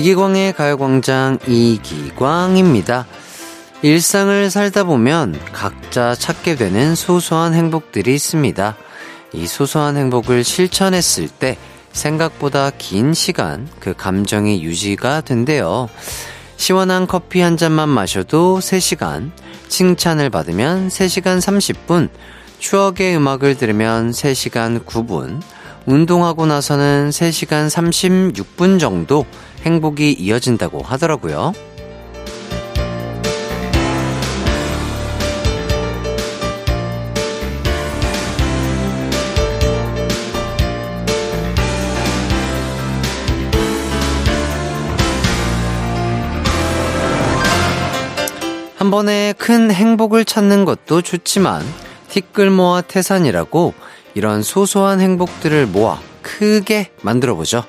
이기광의 가요광장 이기광입니다. 일상을 살다 보면 각자 찾게 되는 소소한 행복들이 있습니다. 이 소소한 행복을 실천했을 때 생각보다 긴 시간 그 감정이 유지가 된대요. 시원한 커피 한 잔만 마셔도 3시간, 칭찬을 받으면 3시간 30분, 추억의 음악을 들으면 3시간 9분, 운동하고 나서는 3시간 36분 정도 행복이 이어진다고 하더라고요. 한 번에 큰 행복을 찾는 것도 좋지만 티끌 모아 태산이라고 이런 소소한 행복들을 모아 크게 만들어 보죠.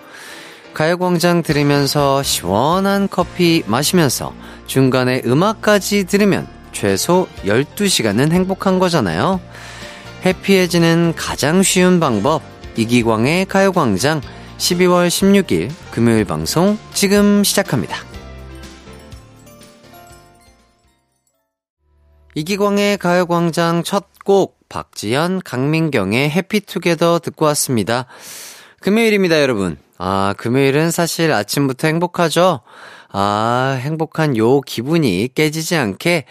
가요광장 들으면서 시원한 커피 마시면서 중간에 음악까지 들으면 최소 12시간은 행복한 거잖아요. 해피해지는 가장 쉬운 방법 이기광의 가요광장 12월 16일 금요일 방송 지금 시작합니다. 이기광의 가요광장 첫 곡 박지연, 강민경의 해피투게더 듣고 왔습니다. 금요일입니다, 여러분. 아, 금요일은 사실 아침부터 행복하죠? 아, 행복한 요 기분이 깨지지 않게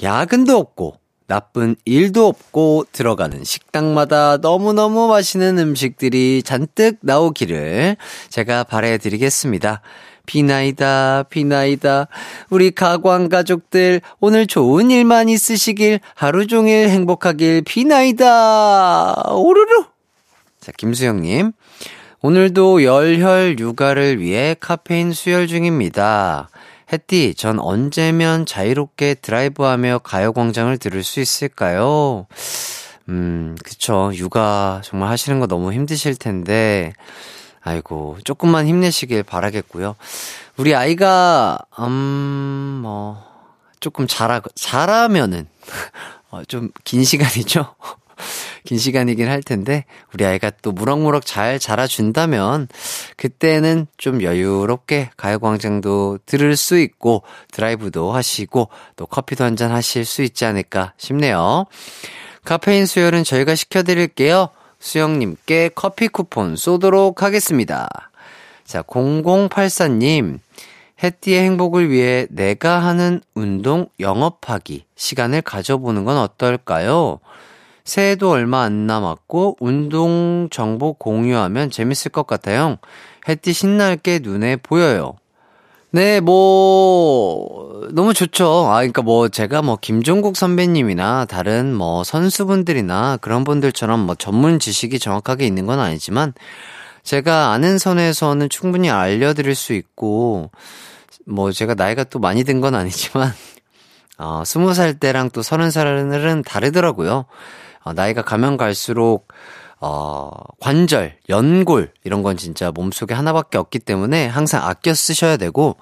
야근도 없고, 나쁜 일도 없고 들어가는 식당마다 너무너무 맛있는 음식들이 잔뜩 나오기를 제가 바래드리겠습니다. 비나이다, 비나이다. 우리 가광 가족들, 오늘 좋은 일만 있으시길, 하루 종일 행복하길, 비나이다. 오르르! 자, 김수영님. 오늘도 열혈 육아를 위해 카페인 수혈 중입니다. 햇띠, 전 언제면 자유롭게 드라이브하며 가요광장을 들을 수 있을까요? 음, 그쵸. 육아 정말 하시는 거 너무 힘드실 텐데, 아이고, 조금만 힘내시길 바라겠고요. 우리 아이가, 음, 뭐, 조금 자라, 자라면은, 어, 좀 긴 시간이죠? 긴 시간이긴 할 텐데, 우리 아이가 또 무럭무럭 잘 자라준다면, 그때는 좀 여유롭게 가요광장도 들을 수 있고, 드라이브도 하시고, 또 커피도 한 잔 하실 수 있지 않을까 싶네요. 카페인 수혈은 저희가 시켜드릴게요. 수영님께 커피 쿠폰 쏘도록 하겠습니다. 자, 0084님. 해띠의 행복을 위해 내가 하는 운동 영업하기 시간을 가져보는 건 어떨까요? 새해도 얼마 안 남았고 운동 정보 공유하면 재밌을 것 같아요. 해띠 신날 게 눈에 보여요. 네, 뭐, 너무 좋죠. 아, 그니까 뭐, 제가 뭐, 김종국 선배님이나 다른 뭐, 선수분들이나 그런 분들처럼 뭐, 전문 지식이 정확하게 있는 건 아니지만, 제가 아는 선에서는 충분히 알려드릴 수 있고, 뭐, 제가 나이가 또 많이 든 건 아니지만, 어, 스무 살 때랑 또 서른 살은 다르더라고요. 어, 나이가 가면 갈수록, 어, 관절, 연골, 이런 건 진짜 몸속에 하나밖에 없기 때문에 항상 아껴 쓰셔야 되고,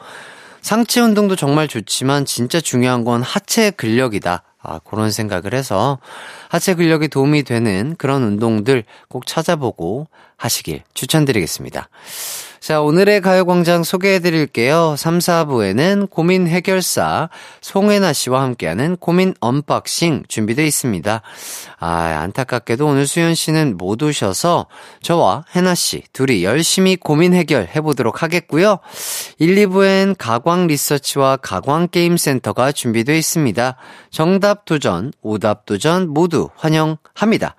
상체 운동도 정말 좋지만 진짜 중요한 건 하체 근력이다. 아, 그런 생각을 해서 하체 근력이 도움이 되는 그런 운동들 꼭 찾아보고 하시길 추천드리겠습니다. 자, 오늘의 가요광장 소개해 드릴게요. 3, 4부에는 고민 해결사 송혜나 씨와 함께하는 고민 언박싱 준비되어 있습니다. 아, 안타깝게도 오늘 수현 씨는 못 오셔서 저와 혜나 씨 둘이 열심히 고민 해결 해 보도록 하겠고요. 1, 2부엔 가광 리서치와 가광 게임센터가 준비되어 있습니다. 정답 도전, 오답 도전 모두 환영합니다.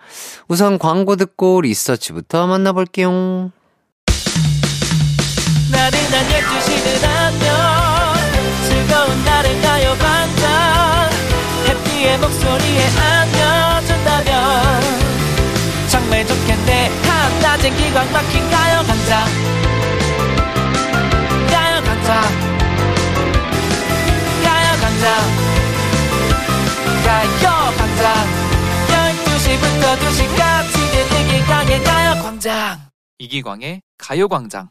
우선 광고 듣고 리서치부터 만나볼게요. 나른한 12시는 안녕 즐거운 날을 가요 반장 해피의 목소리에 안겨준다면 정말 좋겠네. 한낮엔 기광 막힌 가요 강장 가요 강장 가요 강장 가요 강장 12시부터 2시까지 이기광의 가요 광장. 이기광의 가요광장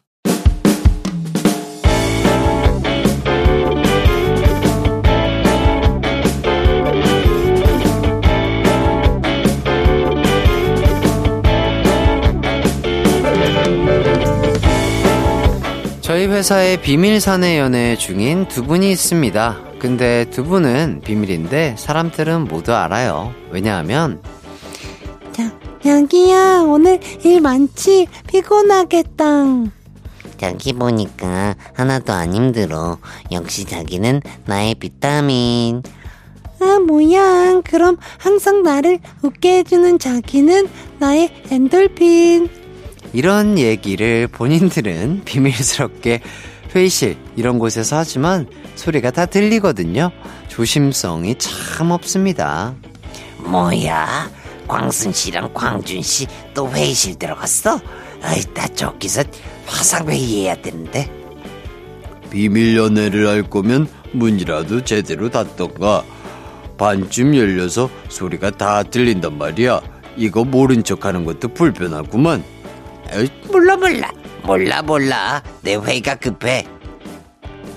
저희 회사에 비밀 사내 연애 중인 두 분이 있습니다. 근데 두 분은 비밀인데 사람들은 모두 알아요. 왜냐하면 자, 자기야 오늘 일 많지? 피곤하겠다. 자기 보니까 하나도 안 힘들어. 역시 자기는 나의 비타민. 아 뭐야 그럼 항상 나를 웃게 해주는 자기는 나의 엔돌핀. 이런 얘기를 본인들은 비밀스럽게 회의실 이런 곳에서 하지만 소리가 다 들리거든요. 조심성이 참 없습니다. 뭐야? 광순 씨랑 광준 씨 또 회의실 들어갔어? 아이, 나 저기서 화상 회의해야 되는데. 비밀 연애를 할 거면 문이라도 제대로 닫던가. 반쯤 열려서 소리가 다 들린단 말이야. 이거 모른 척 하는 것도 불편하구만. 에이, 몰라 몰라 몰라 몰라 내 회의가 급해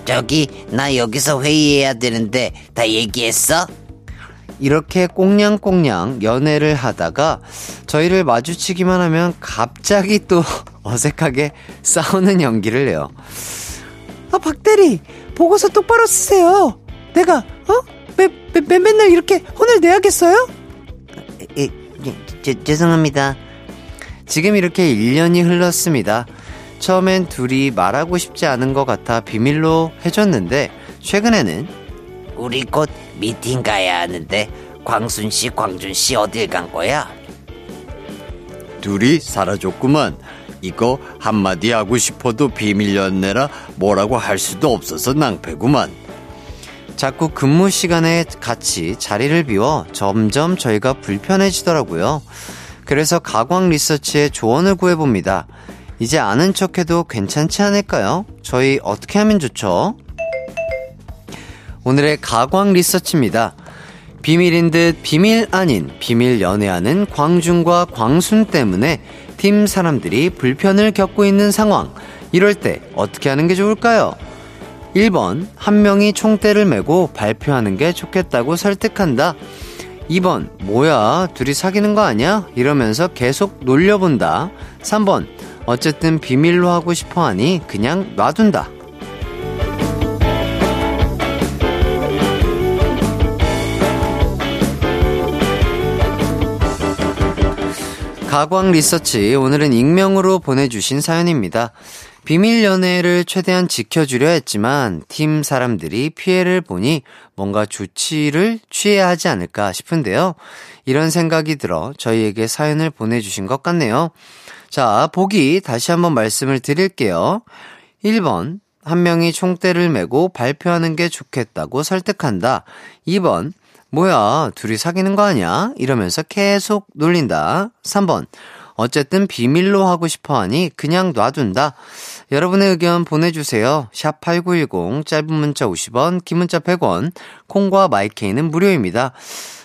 저기 나 여기서 회의해야 되는데 다 얘기했어? 이렇게 꽁냥꽁냥 연애를 하다가 저희를 마주치기만 하면 갑자기 또 어색하게 싸우는 연기를 해요. 아 박대리 보고서 똑바로 쓰세요. 내가 어? 매, 매, 매, 맨날 이렇게 혼을 내야겠어요? 에, 제, 죄송합니다 지금 이렇게 1년이 흘렀습니다. 처음엔 둘이 말하고 싶지 않은 것 같아 비밀로 해줬는데 최근에는 우리 곧 미팅 가야 하는데 광순 씨, 광준 씨 어딜 간 거야? 둘이 사라졌구만. 이거 한마디 하고 싶어도 비밀 연애라 뭐라고 할 수도 없어서 낭패구만. 자꾸 근무 시간에 같이 자리를 비워 점점 저희가 불편해지더라고요. 그래서 가광 리서치에 조언을 구해봅니다. 이제 아는 척해도 괜찮지 않을까요? 저희 어떻게 하면 좋죠? 오늘의 가광 리서치입니다. 비밀인 듯 비밀 아닌 비밀 연애하는 광준과 광순 때문에 팀 사람들이 불편을 겪고 있는 상황. 이럴 때 어떻게 하는 게 좋을까요? 1번, 한 명이 총대를 메고 발표하는 게 좋겠다고 설득한다. 2번, 뭐야, 둘이 사귀는 거 아니야? 이러면서 계속 놀려본다. 3번, 어쨌든 비밀로 하고 싶어 하니 그냥 놔둔다. 가광 리서치, 오늘은 익명으로 보내주신 사연입니다. 비밀 연애를 최대한 지켜주려 했지만 팀 사람들이 피해를 보니 뭔가 조치를 취해야 하지 않을까 싶은데요. 이런 생각이 들어 저희에게 사연을 보내주신 것 같네요. 자, 보기 다시 한번 말씀을 드릴게요. 1번, 한 명이 총대를 메고 발표하는 게 좋겠다고 설득한다. 2번, 뭐야, 둘이 사귀는 거 아니야? 이러면서 계속 놀린다. 3번, 어쨌든 비밀로 하고 싶어 하니 그냥 놔둔다. 여러분의 의견 보내주세요. 샵 8910, 짧은 문자 50원, 긴 문자 100원, 콩과 마이케이는 무료입니다.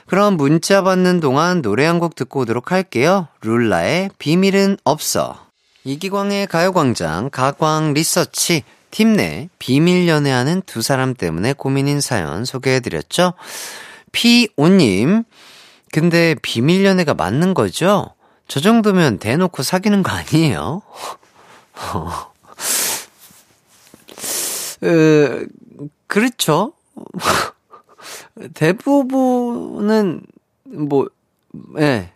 그럼 문자 받는 동안 노래 한 곡 듣고 오도록 할게요. 룰라의 비밀은 없어. 이기광의 가요광장, 가광 리서치, 팀 내 비밀 연애하는 두 사람 때문에 고민인 사연 소개해드렸죠? 피오님, 근데 비밀 연애가 맞는 거죠? 저 정도면 대놓고 사귀는 거 아니에요? 어, 그렇죠. 대부분은, 뭐, 예,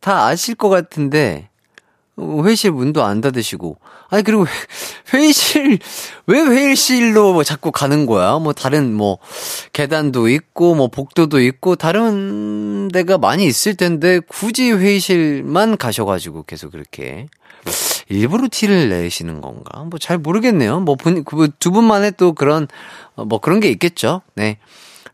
다 아실 것 같은데, 회의실 문도 안 닫으시고. 아니, 그리고 회의실, 왜 회의실로 뭐 자꾸 가는 거야? 뭐 다른 뭐, 계단도 있고, 뭐 복도도 있고, 다른 데가 많이 있을 텐데, 굳이 회의실만 가셔가지고 계속 그렇게. 일부러 티를 내시는 건가? 뭐 잘 모르겠네요. 뭐, 분, 두 분만의 또 그런, 뭐 그런 게 있겠죠. 네.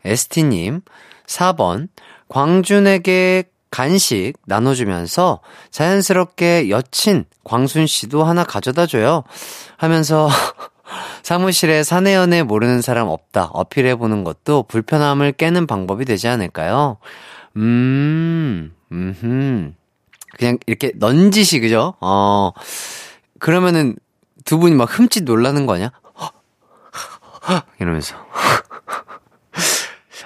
에스티님, 4번. 광준에게 간식 나눠주면서 자연스럽게 여친 광순 씨도 하나 가져다 줘요. 하면서 사무실에 사내연애 모르는 사람 없다 어필해보는 것도 불편함을 깨는 방법이 되지 않을까요? 음, 음, 그냥 이렇게 넌지시, 그죠? 어, 그러면은 두 분이 막 흠칫 놀라는 거 아니야? 이러면서.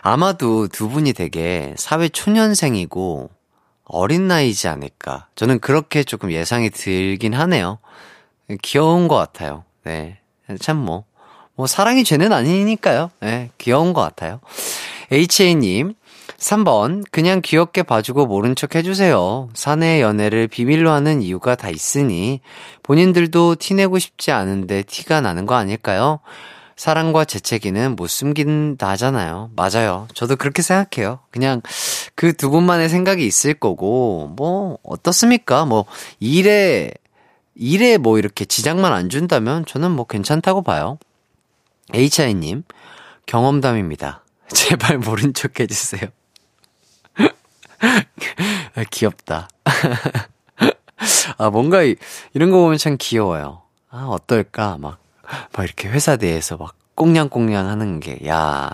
아마도 두 분이 되게 사회 초년생이고 어린 나이지 않을까. 저는 그렇게 조금 예상이 들긴 하네요. 귀여운 것 같아요. 네. 참 뭐, 뭐, 사랑이 죄는 아니니까요. 예, 귀여운 것 같아요. HA님, 3번, 그냥 귀엽게 봐주고 모른 척 해주세요. 사내 연애를 비밀로 하는 이유가 다 있으니, 본인들도 티내고 싶지 않은데 티가 나는 거 아닐까요? 사랑과 재채기는 못 숨긴다잖아요. 맞아요. 저도 그렇게 생각해요. 그냥 그 두 분만의 생각이 있을 거고, 뭐, 어떻습니까? 뭐, 일에, 일에 뭐 이렇게 지장만 안 준다면 저는 뭐 괜찮다고 봐요. HI님, 경험담입니다. 제발 모른 척 해주세요. 아, 귀엽다. 아, 뭔가 이, 이런 거 보면 참 귀여워요. 아, 어떨까? 막, 막 이렇게 회사 내에서 막 꽁냥꽁냥 하는 게, 야,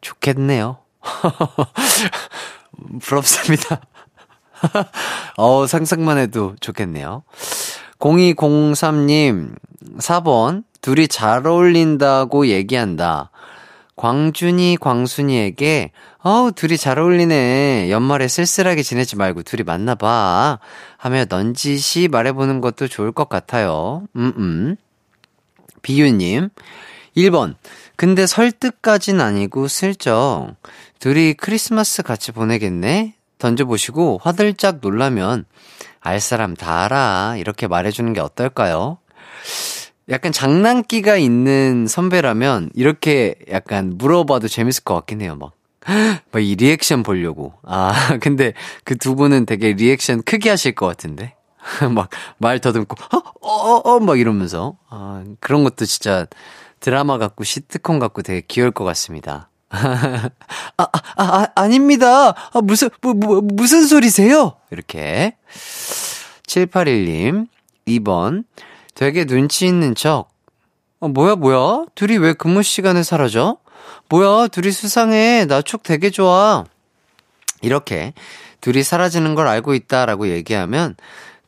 좋겠네요. 부럽습니다. 어, 상상만 해도 좋겠네요. 0203님, 4번, 둘이 잘 어울린다고 얘기한다. 광준이, 광순이에게, 어우, 둘이 잘 어울리네. 연말에 쓸쓸하게 지내지 말고 둘이 만나봐. 하며 넌지시 말해보는 것도 좋을 것 같아요. 음, 음. 비유님, 1번. 근데 설득까진 아니고 슬쩍. 둘이 크리스마스 같이 보내겠네? 던져보시고 화들짝 놀라면 알 사람 다 알아. 이렇게 말해주는 게 어떨까요? 약간 장난기가 있는 선배라면 이렇게 약간 물어봐도 재밌을 것 같긴 해요, 막. 막 이 리액션 보려고. 아, 근데 그 두 분은 되게 리액션 크게 하실 것 같은데. 막 말 더듬고, 어, 어, 어, 막 이러면서. 아, 그런 것도 진짜 드라마 같고 시트콤 같고 되게 귀여울 것 같습니다. 아, 아, 아, 아, 아닙니다. 아, 무슨, 뭐, 뭐, 무슨 소리세요? 이렇게. 781님, 2번. 되게 눈치 있는 척. 어, 뭐야, 뭐야? 둘이 왜 근무 시간에 사라져? 뭐야, 둘이 수상해. 나촉 되게 좋아. 이렇게 둘이 사라지는 걸 알고 있다라고 얘기하면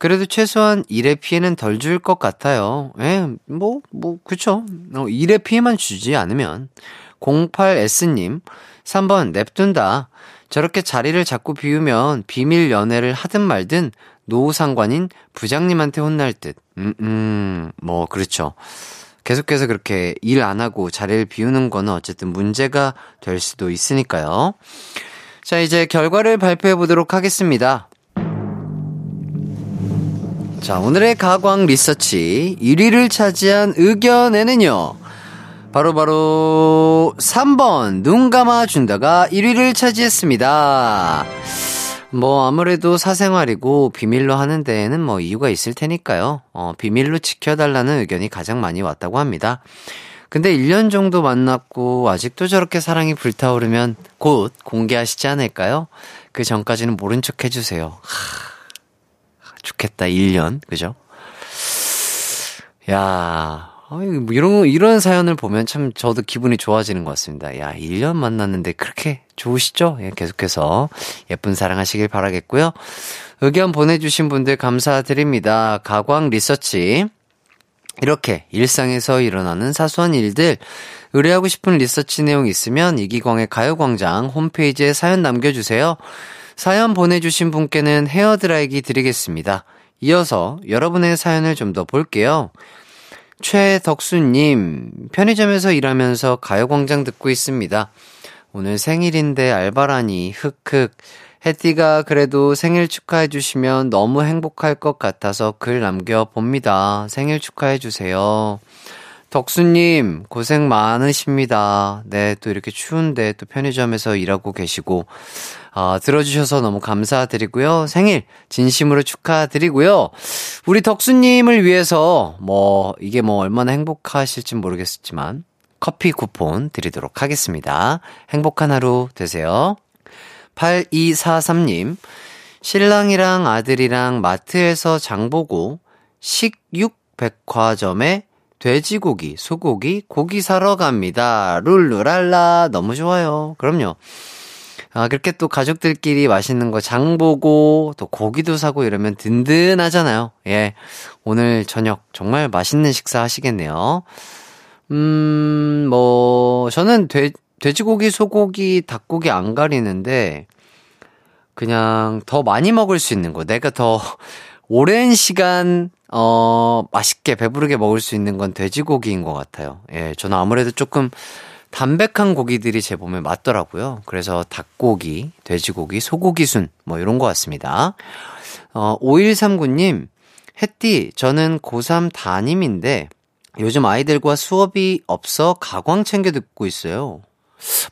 그래도 최소한 일의 피해는 덜 줄 것 같아요. 예, 뭐, 뭐, 그쵸. 어, 일의 피해만 주지 않으면. 08S님, 3번 냅둔다. 저렇게 자리를 자꾸 비우면 비밀 연애를 하든 말든 노후 상관인 부장님한테 혼날 듯. 음, 음, 뭐, 그렇죠. 계속해서 그렇게 일 안 하고 자리를 비우는 거는 어쨌든 문제가 될 수도 있으니까요. 자, 이제 결과를 발표해 보도록 하겠습니다. 자, 오늘의 가광 리서치 1위를 차지한 의견에는요. 바로바로 바로 3번 눈 감아 준다가 1위를 차지했습니다. 뭐 아무래도 사생활이고 비밀로 하는 데에는 뭐 이유가 있을 테니까요. 어, 비밀로 지켜달라는 의견이 가장 많이 왔다고 합니다. 근데 1년 정도 만났고 아직도 저렇게 사랑이 불타오르면 곧 공개하시지 않을까요? 그 전까지는 모른 척 해주세요. 하, 좋겠다, 1년. 그죠? 야, 뭐 이런, 이런 사연을 보면 참 저도 기분이 좋아지는 것 같습니다. 야, 1년 만났는데 그렇게 좋으시죠? 예, 계속해서 예쁜 사랑하시길 바라겠고요. 의견 보내주신 분들 감사드립니다. 가광 리서치. 이렇게 일상에서 일어나는 사소한 일들, 의뢰하고 싶은 리서치 내용 있으면 이기광의 가요광장 홈페이지에 사연 남겨주세요. 사연 보내주신 분께는 헤어드라이기 드리겠습니다. 이어서 여러분의 사연을 좀 더 볼게요. 최덕수님, 편의점에서 일하면서 가요광장 듣고 있습니다. 오늘 생일인데 알바라니, 흑흑. 해띠가 그래도 생일 축하해주시면 너무 행복할 것 같아서 글 남겨봅니다. 생일 축하해주세요. 덕수님, 고생 많으십니다. 네, 또 이렇게 추운데 또 편의점에서 일하고 계시고, 아, 들어주셔서 너무 감사드리고요. 생일 진심으로 축하드리고요. 우리 덕수님을 위해서 뭐, 이게 뭐 얼마나 행복하실지 모르겠지만, 커피 쿠폰 드리도록 하겠습니다. 행복한 하루 되세요. 8243님, 신랑이랑 아들이랑 마트에서 장 보고 식육 백화점에 돼지고기, 소고기, 고기 사러 갑니다. 룰루랄라. 너무 좋아요. 그럼요. 아, 그렇게 또 가족들끼리 맛있는 거 장 보고 또 고기도 사고 이러면 든든하잖아요. 예. 오늘 저녁 정말 맛있는 식사 하시겠네요. 음, 뭐, 저는 돼, 돼지고기, 소고기, 닭고기 안 가리는데, 그냥 더 많이 먹을 수 있는 거. 내가 더 오랜 시간, 어, 맛있게 배부르게 먹을 수 있는 건 돼지고기인 것 같아요. 예, 저는 아무래도 조금 담백한 고기들이 제 몸에 맞더라고요. 그래서 닭고기, 돼지고기, 소고기 순, 뭐 이런 것 같습니다. 어, 5139님, 햇띠, 저는 고3 담임인데, 요즘 아이들과 수업이 없어 가광 챙겨 듣고 있어요.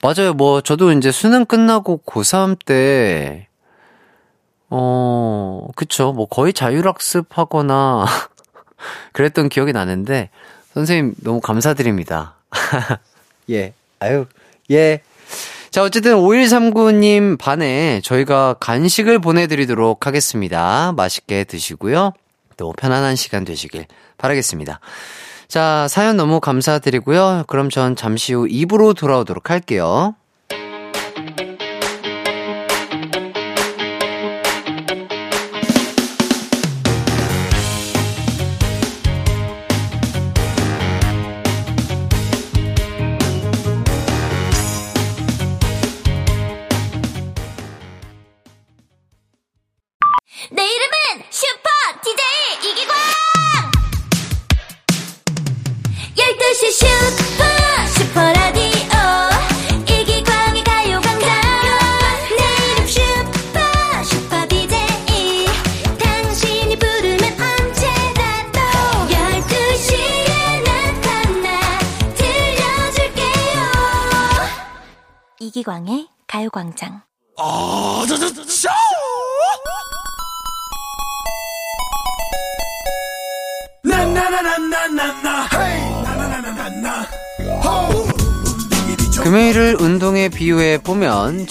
맞아요. 뭐, 저도 이제 수능 끝나고 고3 때, 어, 그쵸. 뭐, 거의 자율학습하거나, 그랬던 기억이 나는데, 선생님, 너무 감사드립니다. 예. 아유, 예. 자, 어쨌든 5139님 반에 저희가 간식을 보내드리도록 하겠습니다. 맛있게 드시고요. 또 편안한 시간 되시길 바라겠습니다. 자, 사연 너무 감사드리고요. 그럼 전 잠시 후 2부로 돌아오도록 할게요.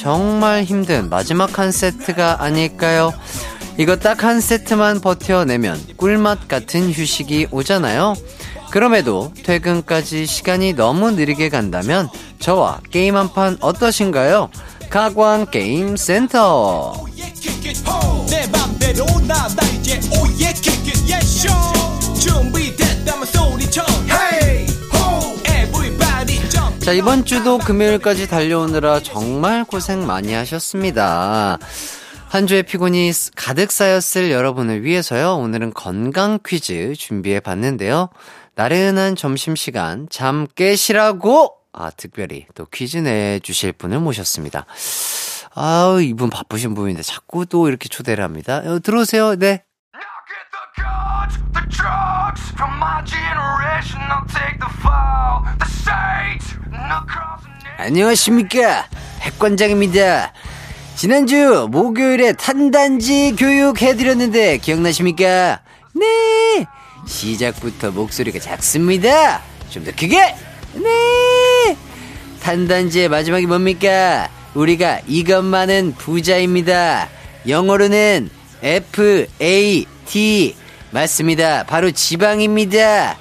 정말 힘든 마지막 한 세트가 아닐까요? 이거 딱 한 세트만 버텨내면 꿀맛 같은 휴식이 오잖아요. 그럼에도 퇴근까지 시간이 너무 느리게 간다면 저와 게임 한 판 어떠신가요? 가광 게임 센터. 자, 이번 주도 금요일까지 달려오느라 정말 고생 많이 하셨습니다. 한 주의 피곤이 가득 쌓였을 여러분을 위해서요. 오늘은 건강 퀴즈 준비해 봤는데요. 나른한 점심시간 잠 깨시라고 아, 특별히 또 퀴즈 내주실 분을 모셨습니다. 아우, 이분 바쁘신 분인데 자꾸 또 이렇게 초대를 합니다. 어, 들어오세요. 네. 안녕하십니까. 핵관장입니다. 지난주 목요일에 탄단지 교육 해드렸는데 기억나십니까? 네. 시작부터 목소리가 작습니다. 좀 더 크게. 네. 탄단지의 마지막이 뭡니까? 우리가 이것만은 부자입니다. 영어로는 F, A, T. 맞습니다. 바로 지방입니다.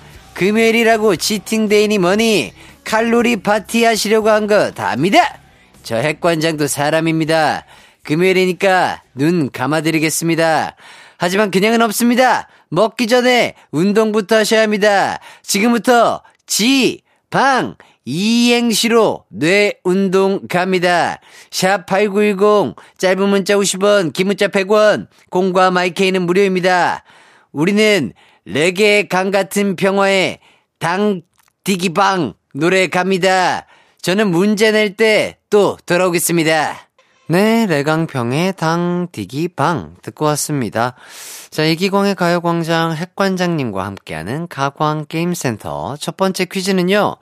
금요일이라고 치팅데이니 뭐니 칼로리 파티 하시려고 한 거 다 압니다. 저 핵관장도 사람입니다. 금요일이니까 눈 감아드리겠습니다. 하지만 그냥은 없습니다. 먹기 전에 운동부터 하셔야 합니다. 지금부터 지, 방, 이행시로 뇌 운동 갑니다. 샵 8910, 짧은 문자 50원, 긴 문자 100원, 공과 마이케이는 무료입니다. 우리는 레게 강 같은 평화에 당디기방 노래 갑니다. 저는 문제 낼 때 또 돌아오겠습니다. 네, 레강평의 당디기방 듣고 왔습니다. 자, 이기광의 가요광장 핵관장님과 함께하는 가광게임센터 첫 번째 퀴즈는요,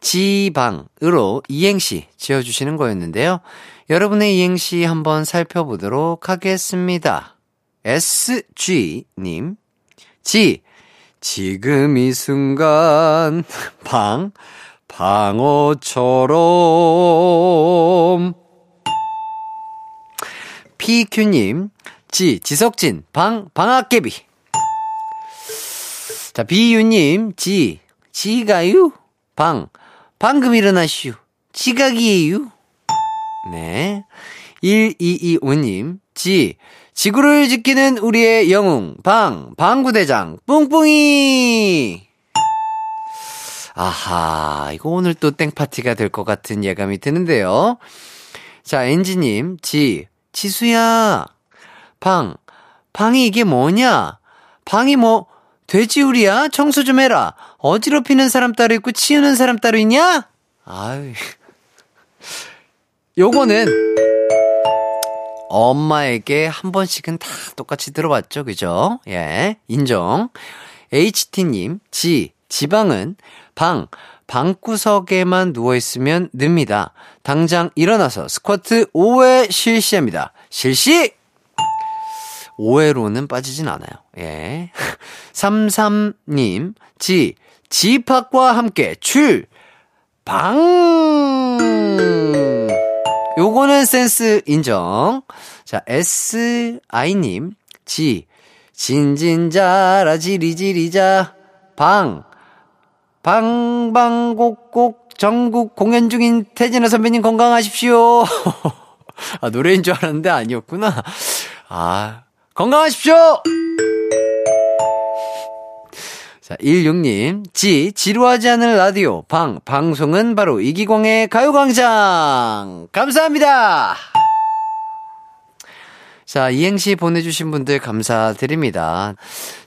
지방으로 이행시 지어주시는 거였는데요. 여러분의 이행시 한번 살펴보도록 하겠습니다. SG님, 지, 지금 이 순간, 방, 방어처럼. PQ님, 지, 지석진, 방, 방학개비. 자, 비유님, 지, 지가유, 방, 방금 일어나시오. 지각이에요. 네. 1225님, 지, 지구를 지키는 우리의 영웅, 방, 방구대장, 뿡뿡이! 아하, 이거 오늘 또 땡파티가 될 것 같은 예감이 드는데요. 자, 엔지님, 지, 지수야. 방, 방이 이게 뭐냐? 방이 뭐, 돼지우리야? 청소 좀 해라. 어지럽히는 사람 따로 있고 치우는 사람 따로 있냐? 아유. 요거는 엄마에게 한 번씩은 다 똑같이 들어봤죠. 그죠? 예. 인정. HT님, 지, 지방은 방, 방구석에만 누워있으면 늡니다. 당장 일어나서 스쿼트 5회 실시합니다. 실시! 5회로는 빠지진 않아요. 예. 33님, 지, 지팍과 함께 출, 방! 요거는 센스 인정. 자, SI님, 지, 진진자라 지리지리자, 방, 방방곡곡 전국 공연 중인 태진아 선배님 건강하십시오. 아, 노래인 줄 알았는데 아니었구나. 아, 건강하십시오! 자, 16님. 지, 지루하지 않은 라디오, 방, 방송은 바로 이기광의 가요광장! 감사합니다! 자, 이행시 보내주신 분들 감사드립니다.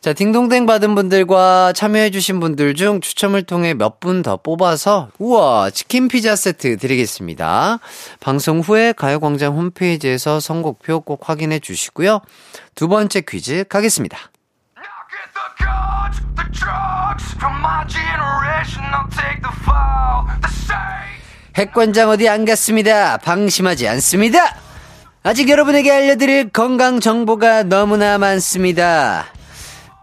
자, 딩동댕 받은 분들과 참여해주신 분들 중 추첨을 통해 몇 분 더 뽑아서, 우와, 치킨 피자 세트 드리겠습니다. 방송 후에 가요광장 홈페이지에서 선곡표 꼭 확인해 주시고요. 두 번째 퀴즈 가겠습니다. 핵관장 어디 안 갔습니다. 방심하지 않습니다. 아직 여러분에게 알려드릴 건강 정보가 너무나 많습니다.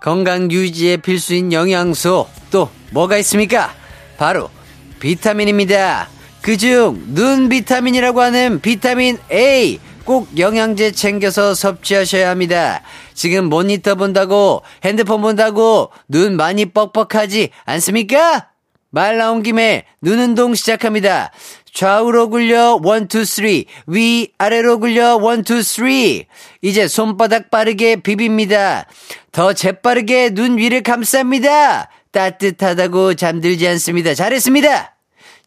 건강 유지에 필수인 영양소 또 뭐가 있습니까? 바로 비타민입니다. 그중 눈 비타민이라고 하는 비타민 A 꼭 영양제 챙겨서 섭취하셔야 합니다. 지금 모니터 본다고 핸드폰 본다고 눈 많이 뻑뻑하지 않습니까? 말 나온 김에 눈 운동 시작합니다. 좌우로 굴려 1, 2, 3. 위, 아래로 굴려 1, 2, 3. 이제 손바닥 빠르게 비빕니다. 더 재빠르게 눈 위를 감쌉니다. 따뜻하다고 잠들지 않습니다. 잘했습니다.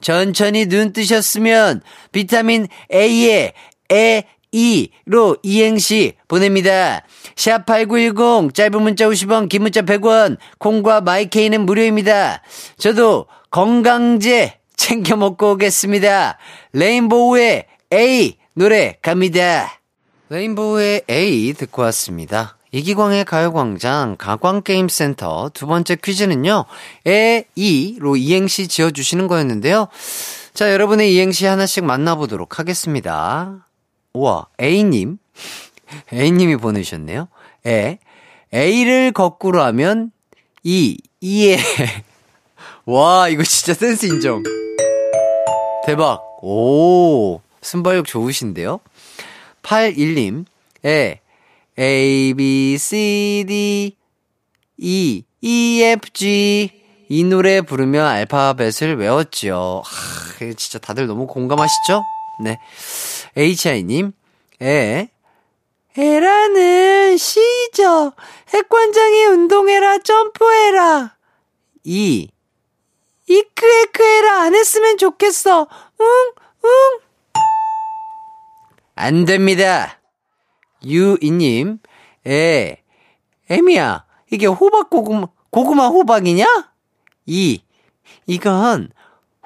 천천히 눈 뜨셨으면 비타민 A에 에, 이로 이행시 보냅니다. 샵8910 짧은 문자 50원 긴 문자 100원 콩과 마이케이는 무료입니다. 저도 건강제 챙겨 먹고 오겠습니다. 레인보우의 A 노래 갑니다. 레인보우의 A 듣고 왔습니다. 이기광의 가요광장 가광게임센터 두 번째 퀴즈는요. 에, 이로 이행시 지어주시는 거였는데요. 자, 여러분의 이행시 하나씩 만나보도록 하겠습니다. 우와, A님. A님이 보내주셨네요. 에. A를 거꾸로 하면 이, 이에. 와, 이거 진짜 센스 인정. 대박. 오, 순발력 좋으신데요? 81님. 에. A, B, C, D, E, E, F, G. 이 노래 부르며 알파벳을 외웠죠. 하, 진짜 다들 너무 공감하시죠? 네. HI님, 에, 에라는 시죠. 핵관장이 운동해라, 점프해라. 이, 이크에크해라, 안 했으면 좋겠어. 응, 응. 안 됩니다. 유이님, 에, 에미야, 이게 호박 고구마, 고구마 호박이냐? 이, 이건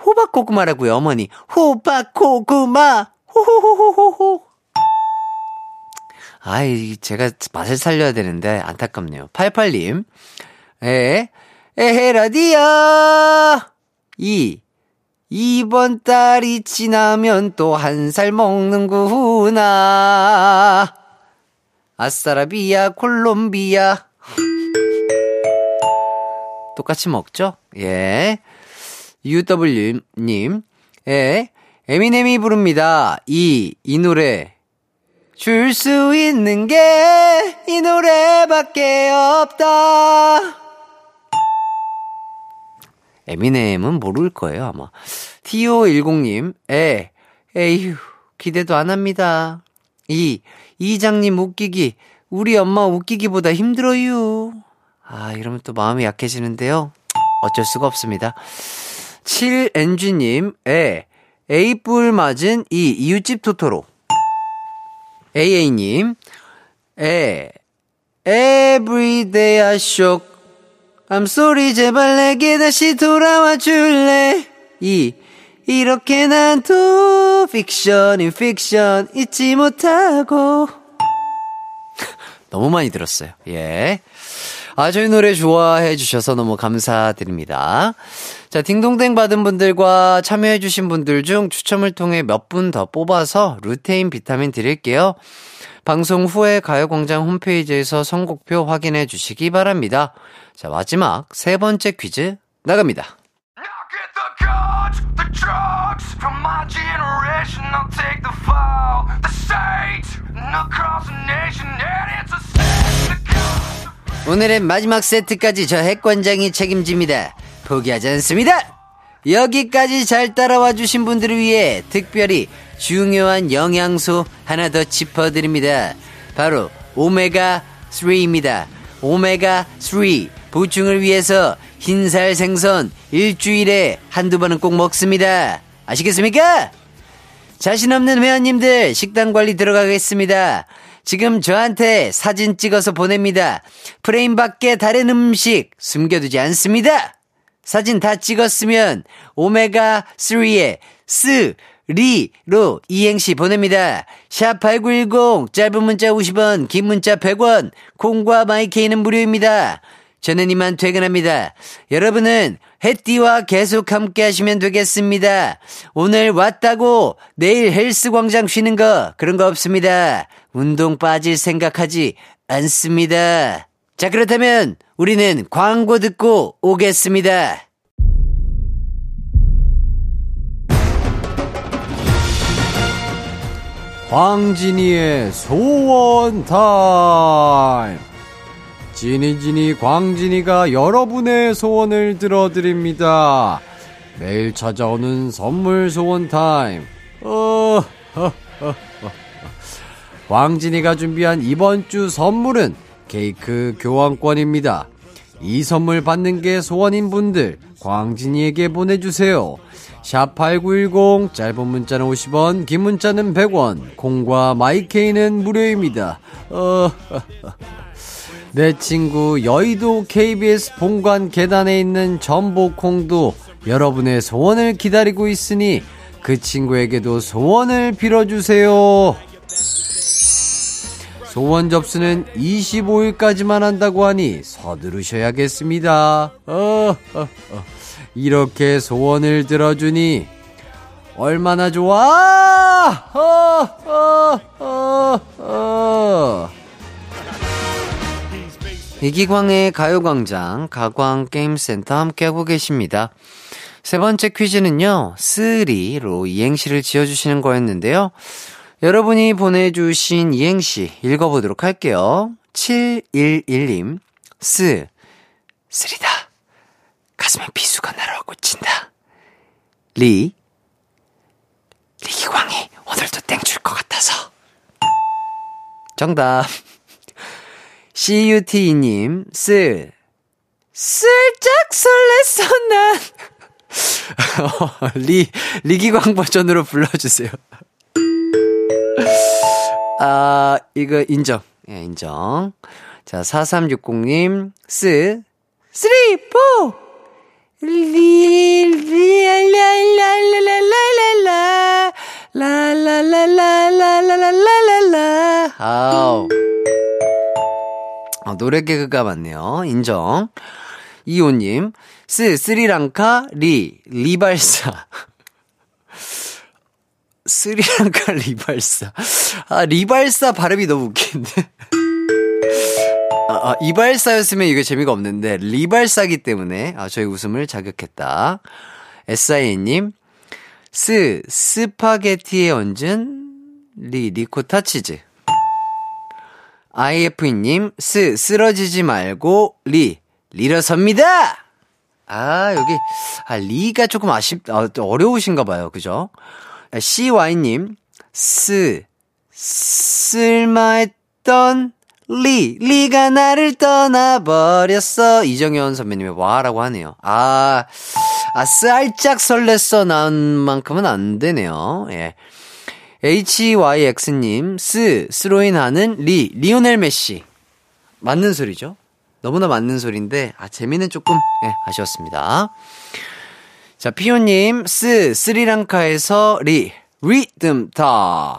호박 고구마라고요, 어머니. 호박 고구마, 호호호호호호. 아이, 제가 맛을 살려야 되는데 안타깝네요. 88님, 에, 에헤 라디야! 이, 이번 달이 지나면 또 한 살 먹는구나. 아싸라비아, 콜롬비아. 똑같이 먹죠? 예. UW님, 에, 에미넴이 부릅니다. 이, 이 노래. 줄 수 있는 게 이 노래밖에 없다. 에미넴은 모를 거예요, 아마. TO10님, 에, 에휴, 기대도 안 합니다. 이, 이장님 웃기기, 우리 엄마 웃기기보다 힘들어요. 아, 이러면 또 마음이 약해지는데요. 어쩔 수가 없습니다. 7NG님, 에, A뿔 맞은 이, 이웃집 토토로. AA님, 에, everyday I shock, I'm sorry 제발 내게 다시 돌아와 줄래 이 이렇게 난또 픽션이 픽션 잊지 못하고 너무 많이 들었어요. 예. 아, 저희 노래 좋아해 주셔서 너무 감사드립니다. 자, 딩동댕 받은 분들과 참여해 주신 분들 중 추첨을 통해 몇 분 더 뽑아서 루테인 비타민 드릴게요. 방송 후에 가요광장 홈페이지에서 선곡표 확인해 주시기 바랍니다. 자, 마지막 세 번째 퀴즈 나갑니다. 오늘의 마지막 세트까지 저 핵관장이 책임집니다. 포기하지 않습니다. 여기까지 잘 따라와 주신 분들을 위해 특별히 중요한 영양소 하나 더 짚어드립니다. 바로 오메가 3입니다. 오메가 3 보충을 위해서 흰살 생선 일주일에 한두 번은 꼭 먹습니다. 아시겠습니까? 자신 없는 회원님들 식단 관리 들어가겠습니다. 지금 저한테 사진 찍어서 보냅니다. 프레임 밖에 다른 음식 숨겨두지 않습니다. 사진 다 찍었으면 오메가 3에 스, 리로 이행시 보냅니다. 샵 8910 짧은 문자 50원, 긴 문자 100원, 콩과 마이케이는 무료입니다. 저는 이만 퇴근합니다. 여러분은 해띠와 계속 함께 하시면 되겠습니다. 오늘 왔다고 내일 헬스 광장 쉬는 거 그런 거 없습니다. 운동 빠질 생각하지 않습니다. 자, 그렇다면 우리는 광고 듣고 오겠습니다. 광진이의 소원 타임. 지니지니 광진이가 여러분의 소원을 들어드립니다. 매일 찾아오는 선물 소원 타임. 어, 허, 허, 허. 광진이가 준비한 이번 주 선물은 케이크 교환권입니다. 이 선물 받는 게 소원인 분들 광진이에게 보내주세요. 샵8910 짧은 문자는 50원 긴 문자는 100원 콩과 마이케이는 무료입니다. 어, 내 친구 여의도 KBS 본관 계단에 있는 전복콩도 여러분의 소원을 기다리고 있으니 그 친구에게도 소원을 빌어주세요. 소원 접수는 25일까지만 한다고 하니 서두르셔야겠습니다. 어, 어, 어. 이렇게 소원을 들어주니 얼마나 좋아! 어, 어, 어, 어. 이기광의 가요광장 가광게임센터 함께하고 계십니다. 세 번째 퀴즈는요, 쓰리로 이행시를 지어주시는 거였는데요. 여러분이 보내주신 이행시 읽어보도록 할게요. 711님, 쓰, 쓰리다. 가슴에 비수가 날아와 꽂힌다. 리, 리기광이 오늘도 땡 줄 것 같아서. 정답. CUT님, 쓰, 슬쩍 설렜어, 난. 어, 리, 리기광 버전으로 불러주세요. 아, 이거 인정. 예, 인정. 자, 4360님, 쓰, three, four! 리, 리, 랄랄랄랄랄랄라, 랄랄랄랄랄랄랄라. 아우. 아, 노래 개그가 많네요. 인정. 이호님, 쓰, 쓰리랑카, 리, 리발사. 스리랑카 리발사. 아, 리발사 발음이 너무 웃긴데. 아, 아, 이발사였으면 이거 재미가 없는데, 리발사기 때문에, 아, 저희 웃음을 자극했다. SIN님, 스, 스파게티에 얹은, 리, 리코타 치즈. IF님, 스, 쓰러지지 말고, 리, 리러섭니다! 아, 여기, 아, 리가 조금 아쉽, 아, 어려우신가 봐요. 그죠? CY님, 스, 쓸마했던 리, 리가 나를 떠나버렸어. 이정현 선배님의 와라고 하네요. 아, 아, 살짝 설렜어 나온 만큼은 안 되네요. 예. HYX님, 스, 스로인 하는 리, 리오넬 메시. 맞는 소리죠? 너무나 맞는 소리인데, 아, 재미는 조금, 예, 아쉬웠습니다. 자, 피오님, 스, 스리랑카에서 리, 리듬 타.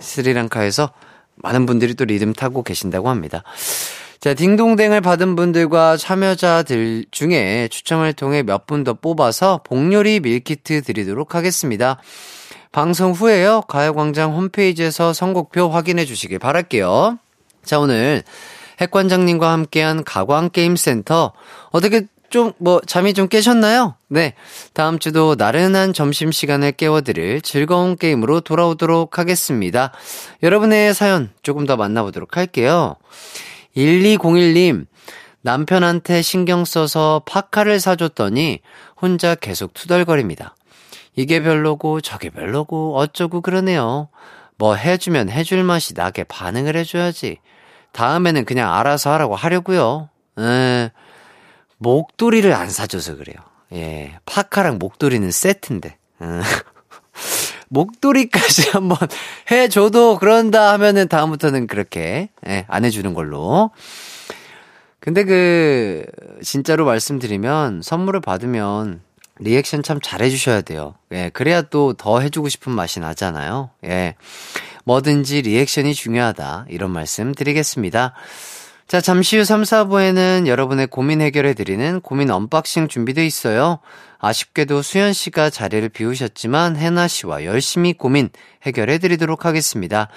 스리랑카에서 많은 분들이 또 리듬 타고 계신다고 합니다. 자, 딩동댕을 받은 분들과 참여자들 중에 추첨을 통해 몇 분 더 뽑아서 복요리 밀키트 드리도록 하겠습니다. 방송 후에요. 가요광장 홈페이지에서 선곡표 확인해 주시길 바랄게요. 자, 오늘 핵관장님과 함께한 가광게임센터. 어떻게 좀, 뭐, 잠이 좀 깨셨나요? 네. 다음 주도 나른한 점심시간을 깨워드릴 즐거운 게임으로 돌아오도록 하겠습니다. 여러분의 사연 조금 더 만나보도록 할게요. 1201님, 남편한테 신경 써서 파카를 사줬더니 혼자 계속 투덜거립니다. 이게 별로고 저게 별로고 어쩌고 그러네요. 뭐 해주면 해줄 맛이 나게 반응을 해줘야지. 다음에는 그냥 알아서 하라고 하려고요. 에, 목도리를 안 사줘서 그래요. 예, 파카랑 목도리는 세트인데. 음. 목도리까지 한번 해줘도 그런다 하면은 다음부터는 그렇게 예, 안 해주는 걸로. 근데 그 진짜로 말씀드리면 선물을 받으면 리액션 참 잘해주셔야 돼요. 예, 그래야 또 더 해주고 싶은 맛이 나잖아요. 예, 뭐든지 리액션이 중요하다 이런 말씀 드리겠습니다. 자, 잠시 후 3, 4부에는 여러분의 고민 해결해드리는 고민 unboxing 준비되어 있어요. 아쉽게도 수현 씨가 자리를 비우셨지만 해나 씨와 열심히 고민 해결해드리도록 하겠습니다.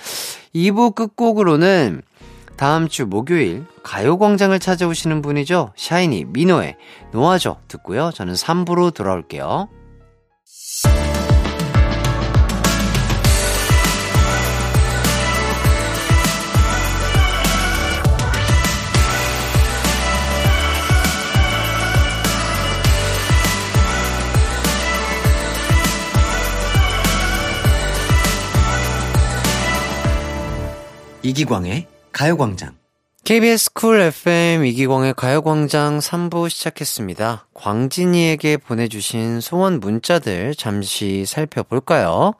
2부 끝곡으로는 다음 주 목요일 가요광장을 찾아오시는 분이죠. 샤이니, 민호의 놓아줘 듣고요. 저는 3부로 돌아올게요. 이기광의 가요광장. KBS Cool FM 이기광의 가요광장 3부 시작했습니다. 광진이에게 보내주신 소원 문자들 잠시 살펴볼까요?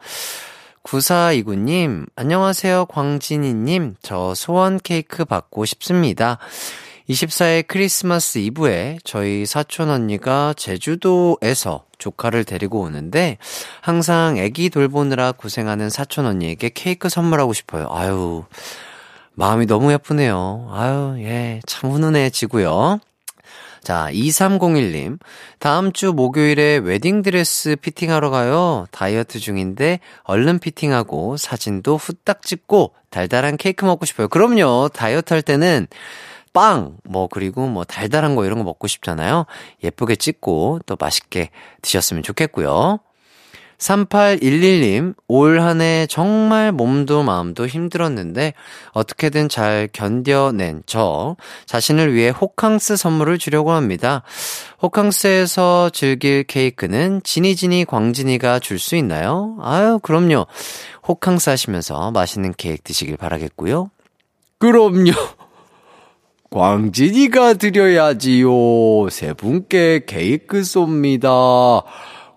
9429님, 안녕하세요, 광진이님. 저 소원 케이크 받고 싶습니다. 24일 크리스마스 이브에 저희 사촌 언니가 제주도에서 조카를 데리고 오는데 항상 애기 돌보느라 고생하는 사촌 언니에게 케이크 선물하고 싶어요. 아유, 마음이 너무 예쁘네요. 아유, 예, 참 훈훈해지고요. 자, 2301님. 다음 주 목요일에 웨딩드레스 피팅하러 가요. 다이어트 중인데 얼른 피팅하고 사진도 후딱 찍고 달달한 케이크 먹고 싶어요. 그럼요. 다이어트 할 때는 빵, 뭐, 그리고 뭐, 달달한 거 이런 거 먹고 싶잖아요. 예쁘게 찍고 또 맛있게 드셨으면 좋겠고요. 3811님, 올 한 해 정말 몸도 마음도 힘들었는데, 어떻게든 잘 견뎌낸 저, 자신을 위해 호캉스 선물을 주려고 합니다. 호캉스에서 즐길 케이크는 지니지니 광진이가 줄 수 있나요? 아유, 그럼요. 호캉스 하시면서 맛있는 케이크 드시길 바라겠고요. 그럼요. 광진이가 드려야지요. 세 분께 케이크 쏩니다.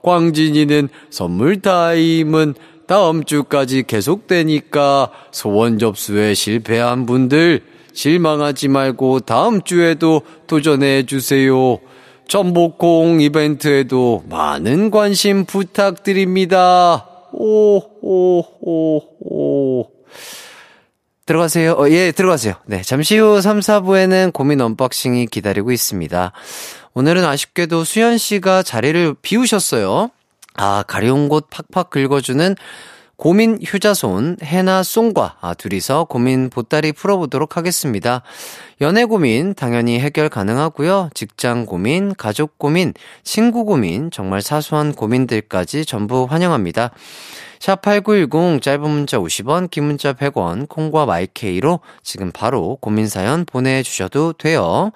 광진이는 선물 타임은 다음 주까지 계속되니까 소원 접수에 실패한 분들 실망하지 말고 다음 주에도 도전해 주세요. 전복콩 이벤트에도 많은 관심 부탁드립니다. 오, 오, 오, 오. 들어가세요. 어, 예, 들어가세요. 네, 잠시 후 3, 4부에는 고민 unboxing이 기다리고 있습니다. 오늘은 아쉽게도 수현 씨가 자리를 비우셨어요. 아, 가려운 곳 팍팍 긁어주는 고민 효자손 해나 송과 아, 둘이서 고민 보따리 풀어보도록 하겠습니다. 연애 고민 당연히 해결 가능하고요. 직장 고민, 가족 고민, 친구 고민, 정말 사소한 고민들까지 전부 환영합니다. 샵8910 짧은 문자 50원, 긴 문자 100원, 콩과 my K로 지금 바로 고민 사연 보내주셔도 돼요.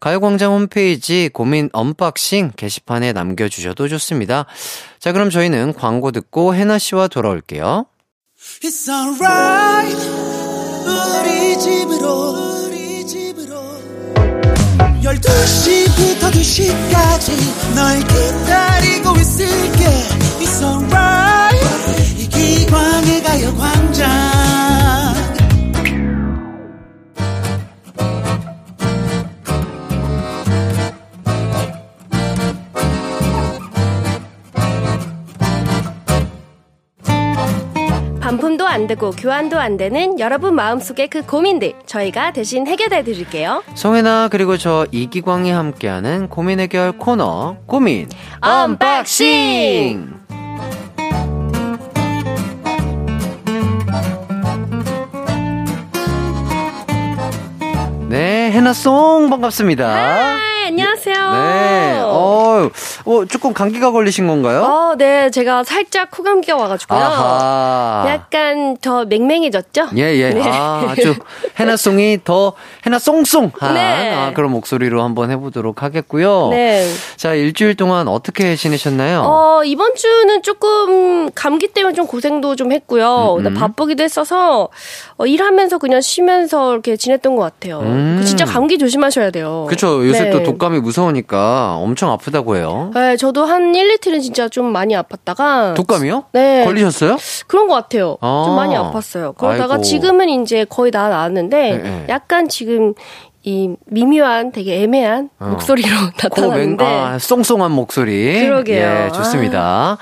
가요광장 홈페이지 고민 unboxing 게시판에 남겨주셔도 좋습니다. 자, 그럼 저희는 광고 듣고 해나 씨와 돌아올게요. It's 이광에 가요 광장 반품도 안 되고 교환도 안 되는 여러분 마음속의 그 고민들 저희가 대신 해결해 드릴게요. 송해나 그리고 저 이기광이 함께하는 고민 해결 코너 고민 unboxing. 네, 해나송 반갑습니다. 네, 안녕하세요. 네, 어, 어, 조금 감기가 걸리신 건가요? 어, 네, 제가 살짝 코감기가 와가지고요. 아하. 약간 더 맹맹해졌죠? 예, 예. 네. 아, 아주 해나송이 더 해나송송 한 네. 아, 그런 목소리로 한번 해보도록 하겠고요. 네. 자, 일주일 동안 어떻게 지내셨나요? 어, 이번 주는 조금 감기 때문에 좀 고생도 좀 했고요. 음, 음. 바쁘기도 했어서 어, 일하면서 그냥 쉬면서 이렇게 지냈던 것 같아요. 음. 그 진짜 감기 조심하셔야 돼요. 그쵸. 요새 네. 또 독 감이 무서우니까 엄청 아프다고 해요. 네, 저도 한 1, 2일은 진짜 좀 많이 아팠다가 독감이요? 네. 걸리셨어요? 그런 것 같아요. 아. 좀 많이 아팠어요. 그러다가 아이고. 지금은 이제 거의 다 나았는데 네, 네. 약간 지금 이 미묘한 되게 애매한 어. 목소리로 나타나는데 아, 송송한 목소리. 그러게요. 아. 예, 좋습니다.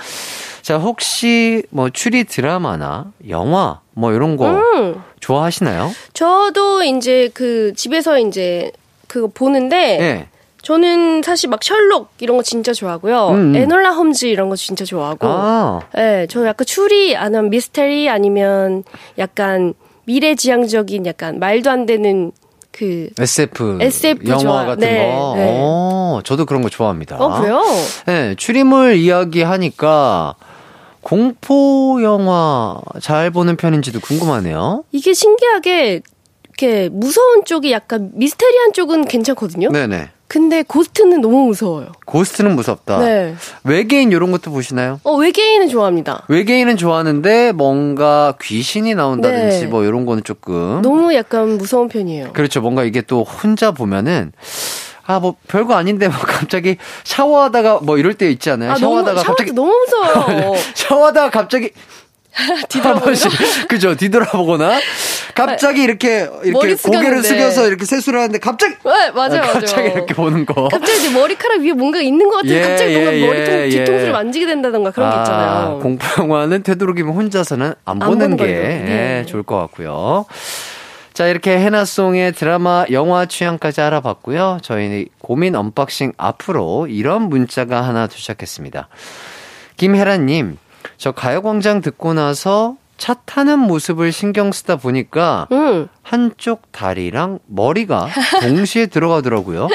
자, 혹시 뭐 추리 드라마나 영화 뭐 이런 거 음, 좋아하시나요? 저도 이제 그 집에서 이제 그거 보는데 예. 저는 사실 막 셜록 이런 거 진짜 좋아하고요. 음, 음. 에놀라 홈즈 이런 거 진짜 좋아하고. 아, 예, 저 약간 추리 아니면 미스테리 아니면 약간 미래지향적인 약간 말도 안 되는 그 SF, SF 영화 좋아요. 같은 네, 거. 네. 어, 저도 그런 거 좋아합니다. 어 그래요? 네, 추리물 이야기 하니까 공포 영화 잘 보는 편인지도 궁금하네요. 이게 신기하게 이렇게 무서운 쪽이 약간 미스테리한 쪽은 괜찮거든요. 네네. 근데 ghost는 너무 무서워요. ghost는 무섭다. 네. 외계인 이런 것도 보시나요? 어 외계인은 좋아합니다. 외계인은 좋아하는데 뭔가 귀신이 나온다든지 네. 뭐 이런 거는 조금 너무 약간 무서운 편이에요. 그렇죠. 뭔가 이게 또 혼자 보면은 아 뭐 별거 아닌데 뭐 갑자기 샤워하다가 뭐 이럴 때 있지 않아요? 아 너무 샤워하다가 샤워도 갑자기 너무 무서워요. 샤워하다가 갑자기 뒤돌아보는 한 번씩 그죠 뒤돌아보거나 갑자기 이렇게 이렇게 고개를. 숙여서 이렇게 세수를 하는데 갑자기 네, 맞아요, 맞아요. 갑자기 이렇게 보는 거. 갑자기 이제 머리카락 위에 뭔가 있는 것 같은 데 예, 갑자기 뭔가 예, 머리통 예, 뒤통수를 예. 만지게 된다던가 그런 게 있잖아요. 아, 공포 영화는 되도록이면 혼자서는 안, 안 보는 게 걸로. 네. 예, 좋을 것 같고요. 자, 이렇게 해나송의 드라마, 영화 취향까지 알아봤고요. 저희는 고민 unboxing 앞으로 이런 문자가 하나 도착했습니다. 김혜란님, 저 가요광장 듣고 나서 차 타는 모습을 신경 쓰다 보니까 음. 한쪽 다리랑 머리가 동시에 들어가더라고요.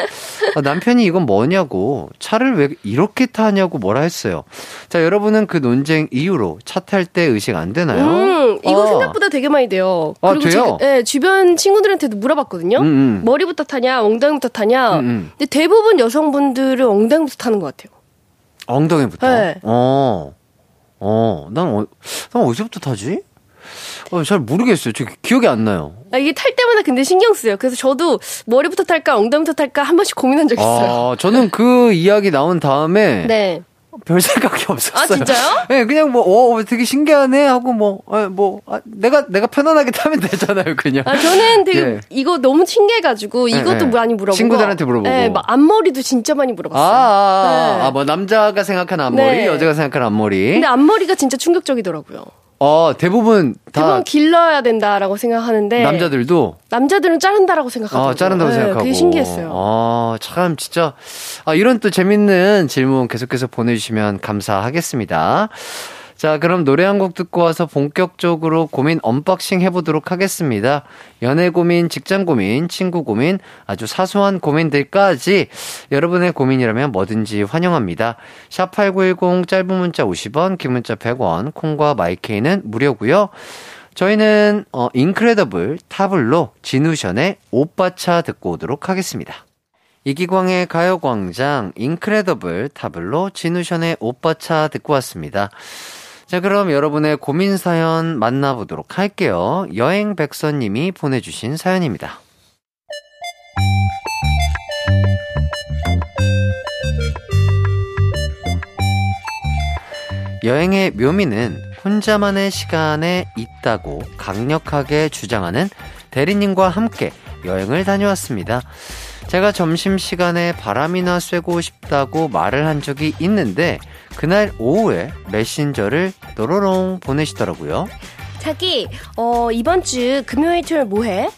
아, 남편이 이건 뭐냐고 차를 왜 이렇게 타냐고 뭐라 했어요. 자 여러분은 그 논쟁 이후로 차 탈 때 의식 안 되나요? 음, 이거 아. 생각보다 되게 많이 돼요. 아, 그리고 돼요? 제가 예, 주변 친구들한테도 물어봤거든요. 음, 음. 머리부터 타냐, 엉덩이부터 타냐. 음, 음. 근데 대부분 여성분들은 엉덩이부터 타는 것 같아요. 엉덩이부터. 네. 어, 어, 난, 어, 난 어디서부터 타지? 어, 잘 모르겠어요. 저 기억이 안 나요. 아, 이게 탈 때마다 근데 신경 쓰여요. 그래서 저도 머리부터 탈까, 엉덩이부터 탈까 한 번씩 고민한 적 있어요. 아, 저는 그 이야기 나온 다음에 네. 별 생각이 없었어요. 아, 진짜요? 네, 그냥 뭐, 어, 되게 신기하네 하고 뭐, 아, 뭐, 아, 내가, 내가 편안하게 타면 되잖아요, 그냥. 아, 저는 되게 예. 이거 너무 신기해가지고 이것도 예. 많이 물어보고. 친구들한테 물어보고. 네, 막 앞머리도 진짜 많이 아, 물어봤어요. 아, 아, 네. 아, 뭐, 남자가 생각하는 앞머리, 네. 여자가 생각하는 앞머리. 근데 앞머리가 진짜 충격적이더라고요. 어, 대부분 다 대부분 길러야 된다라고 생각하는데 남자들도 남자들은 자른다라고 생각하더라고요. 아, 자른다고 네, 생각하고. 그게 신기했어요. 아, 참, 진짜. 아, 이런 또 재밌는 질문 계속해서 보내 주시면 감사하겠습니다. 자, 그럼 노래 한 곡 듣고 와서 본격적으로 고민 unboxing 해보도록 하겠습니다. 연애 고민, 직장 고민, 친구 고민, 아주 사소한 고민들까지 여러분의 고민이라면 뭐든지 환영합니다. 샵8910 짧은 문자 50원, 긴 문자 100원, 콩과 마이케이는 무료고요 저희는 어 인크레더블 타블로 진우션의 오빠차 듣고 오도록 하겠습니다. 이기광의 가요광장 인크레더블 타블로 진우션의 오빠차 듣고 왔습니다. 자 그럼 여러분의 고민 사연 만나보도록 할게요. 여행 백선님이 보내주신 사연입니다. 여행의 묘미는 혼자만의 시간에 있다고 강력하게 주장하는 대리님과 함께 여행을 다녀왔습니다. 제가 점심시간에 바람이나 쐬고 싶다고 말을 한 적이 있는데 그날 오후에 메신저를 또로롱 보내시더라고요. 자기, 어, 이번 주 금요일, 토요일 뭐 해?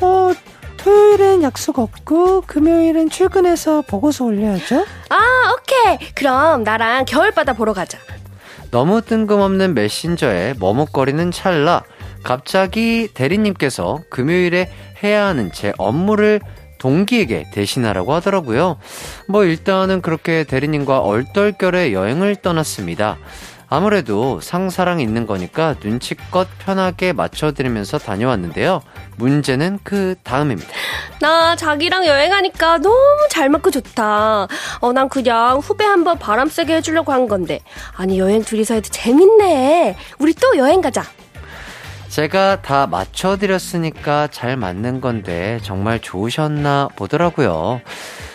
어, 토요일엔 약속 없고 금요일은 출근해서 보고서 올려야죠. 아, 오케이. 그럼 나랑 겨울바다 보러 가자. 너무 뜬금없는 메신저에 머뭇거리는 찰나 갑자기 대리님께서 금요일에 해야 하는 제 업무를 동기에게 대신하라고 하더라고요. 뭐 일단은 그렇게 대리님과 얼떨결에 여행을 떠났습니다. 아무래도 상사랑 있는 거니까 눈치껏 편하게 맞춰드리면서 다녀왔는데요. 문제는 그 다음입니다. 나 자기랑 여행하니까 너무 잘 맞고 좋다. 어, 난 그냥 후배 한번 바람 쐬게 해주려고 한 건데. 아니, 여행 둘이서 해도 재밌네. 우리 또 여행 가자. 제가 다 맞춰드렸으니까 잘 맞는 건데 정말 좋으셨나 보더라고요.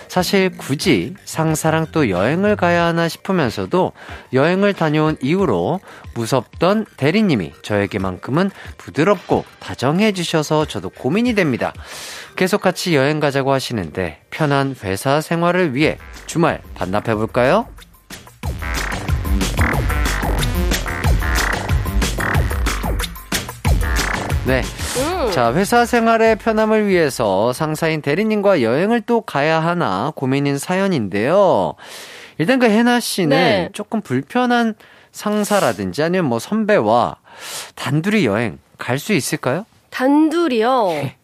사실 굳이 상사랑 또 여행을 가야 하나 싶으면서도 여행을 다녀온 이후로 무섭던 대리님이 저에게만큼은 부드럽고 다정해 주셔서 저도 고민이 됩니다. 계속 같이 여행 가자고 하시는데 편한 회사 생활을 위해 주말 반납해 볼까요? 네. 자, 회사 생활의 편함을 위해서 상사인 대리님과 여행을 또 가야 하나 고민인 사연인데요. 일단 그 해나 씨는 네. 조금 불편한 상사라든지 아니면 뭐 선배와 단둘이 여행 갈 수 있을까요? 단둘이요. 네.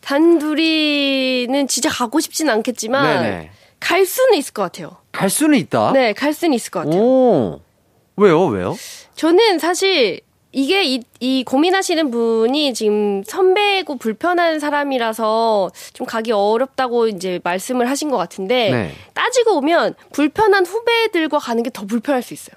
단둘이는 진짜 가고 싶진 않겠지만 네네. 갈 수는 있을 것 같아요. 갈 수는 있다. 네, 갈 수는 있을 것 같아요. 오. 왜요? 왜요? 저는 사실 이게 이, 이 고민하시는 분이 지금 선배고 불편한 사람이라서 좀 가기 어렵다고 이제 말씀을 하신 것 같은데 네. 따지고 보면 불편한 후배들과 가는 게 더 불편할 수 있어요.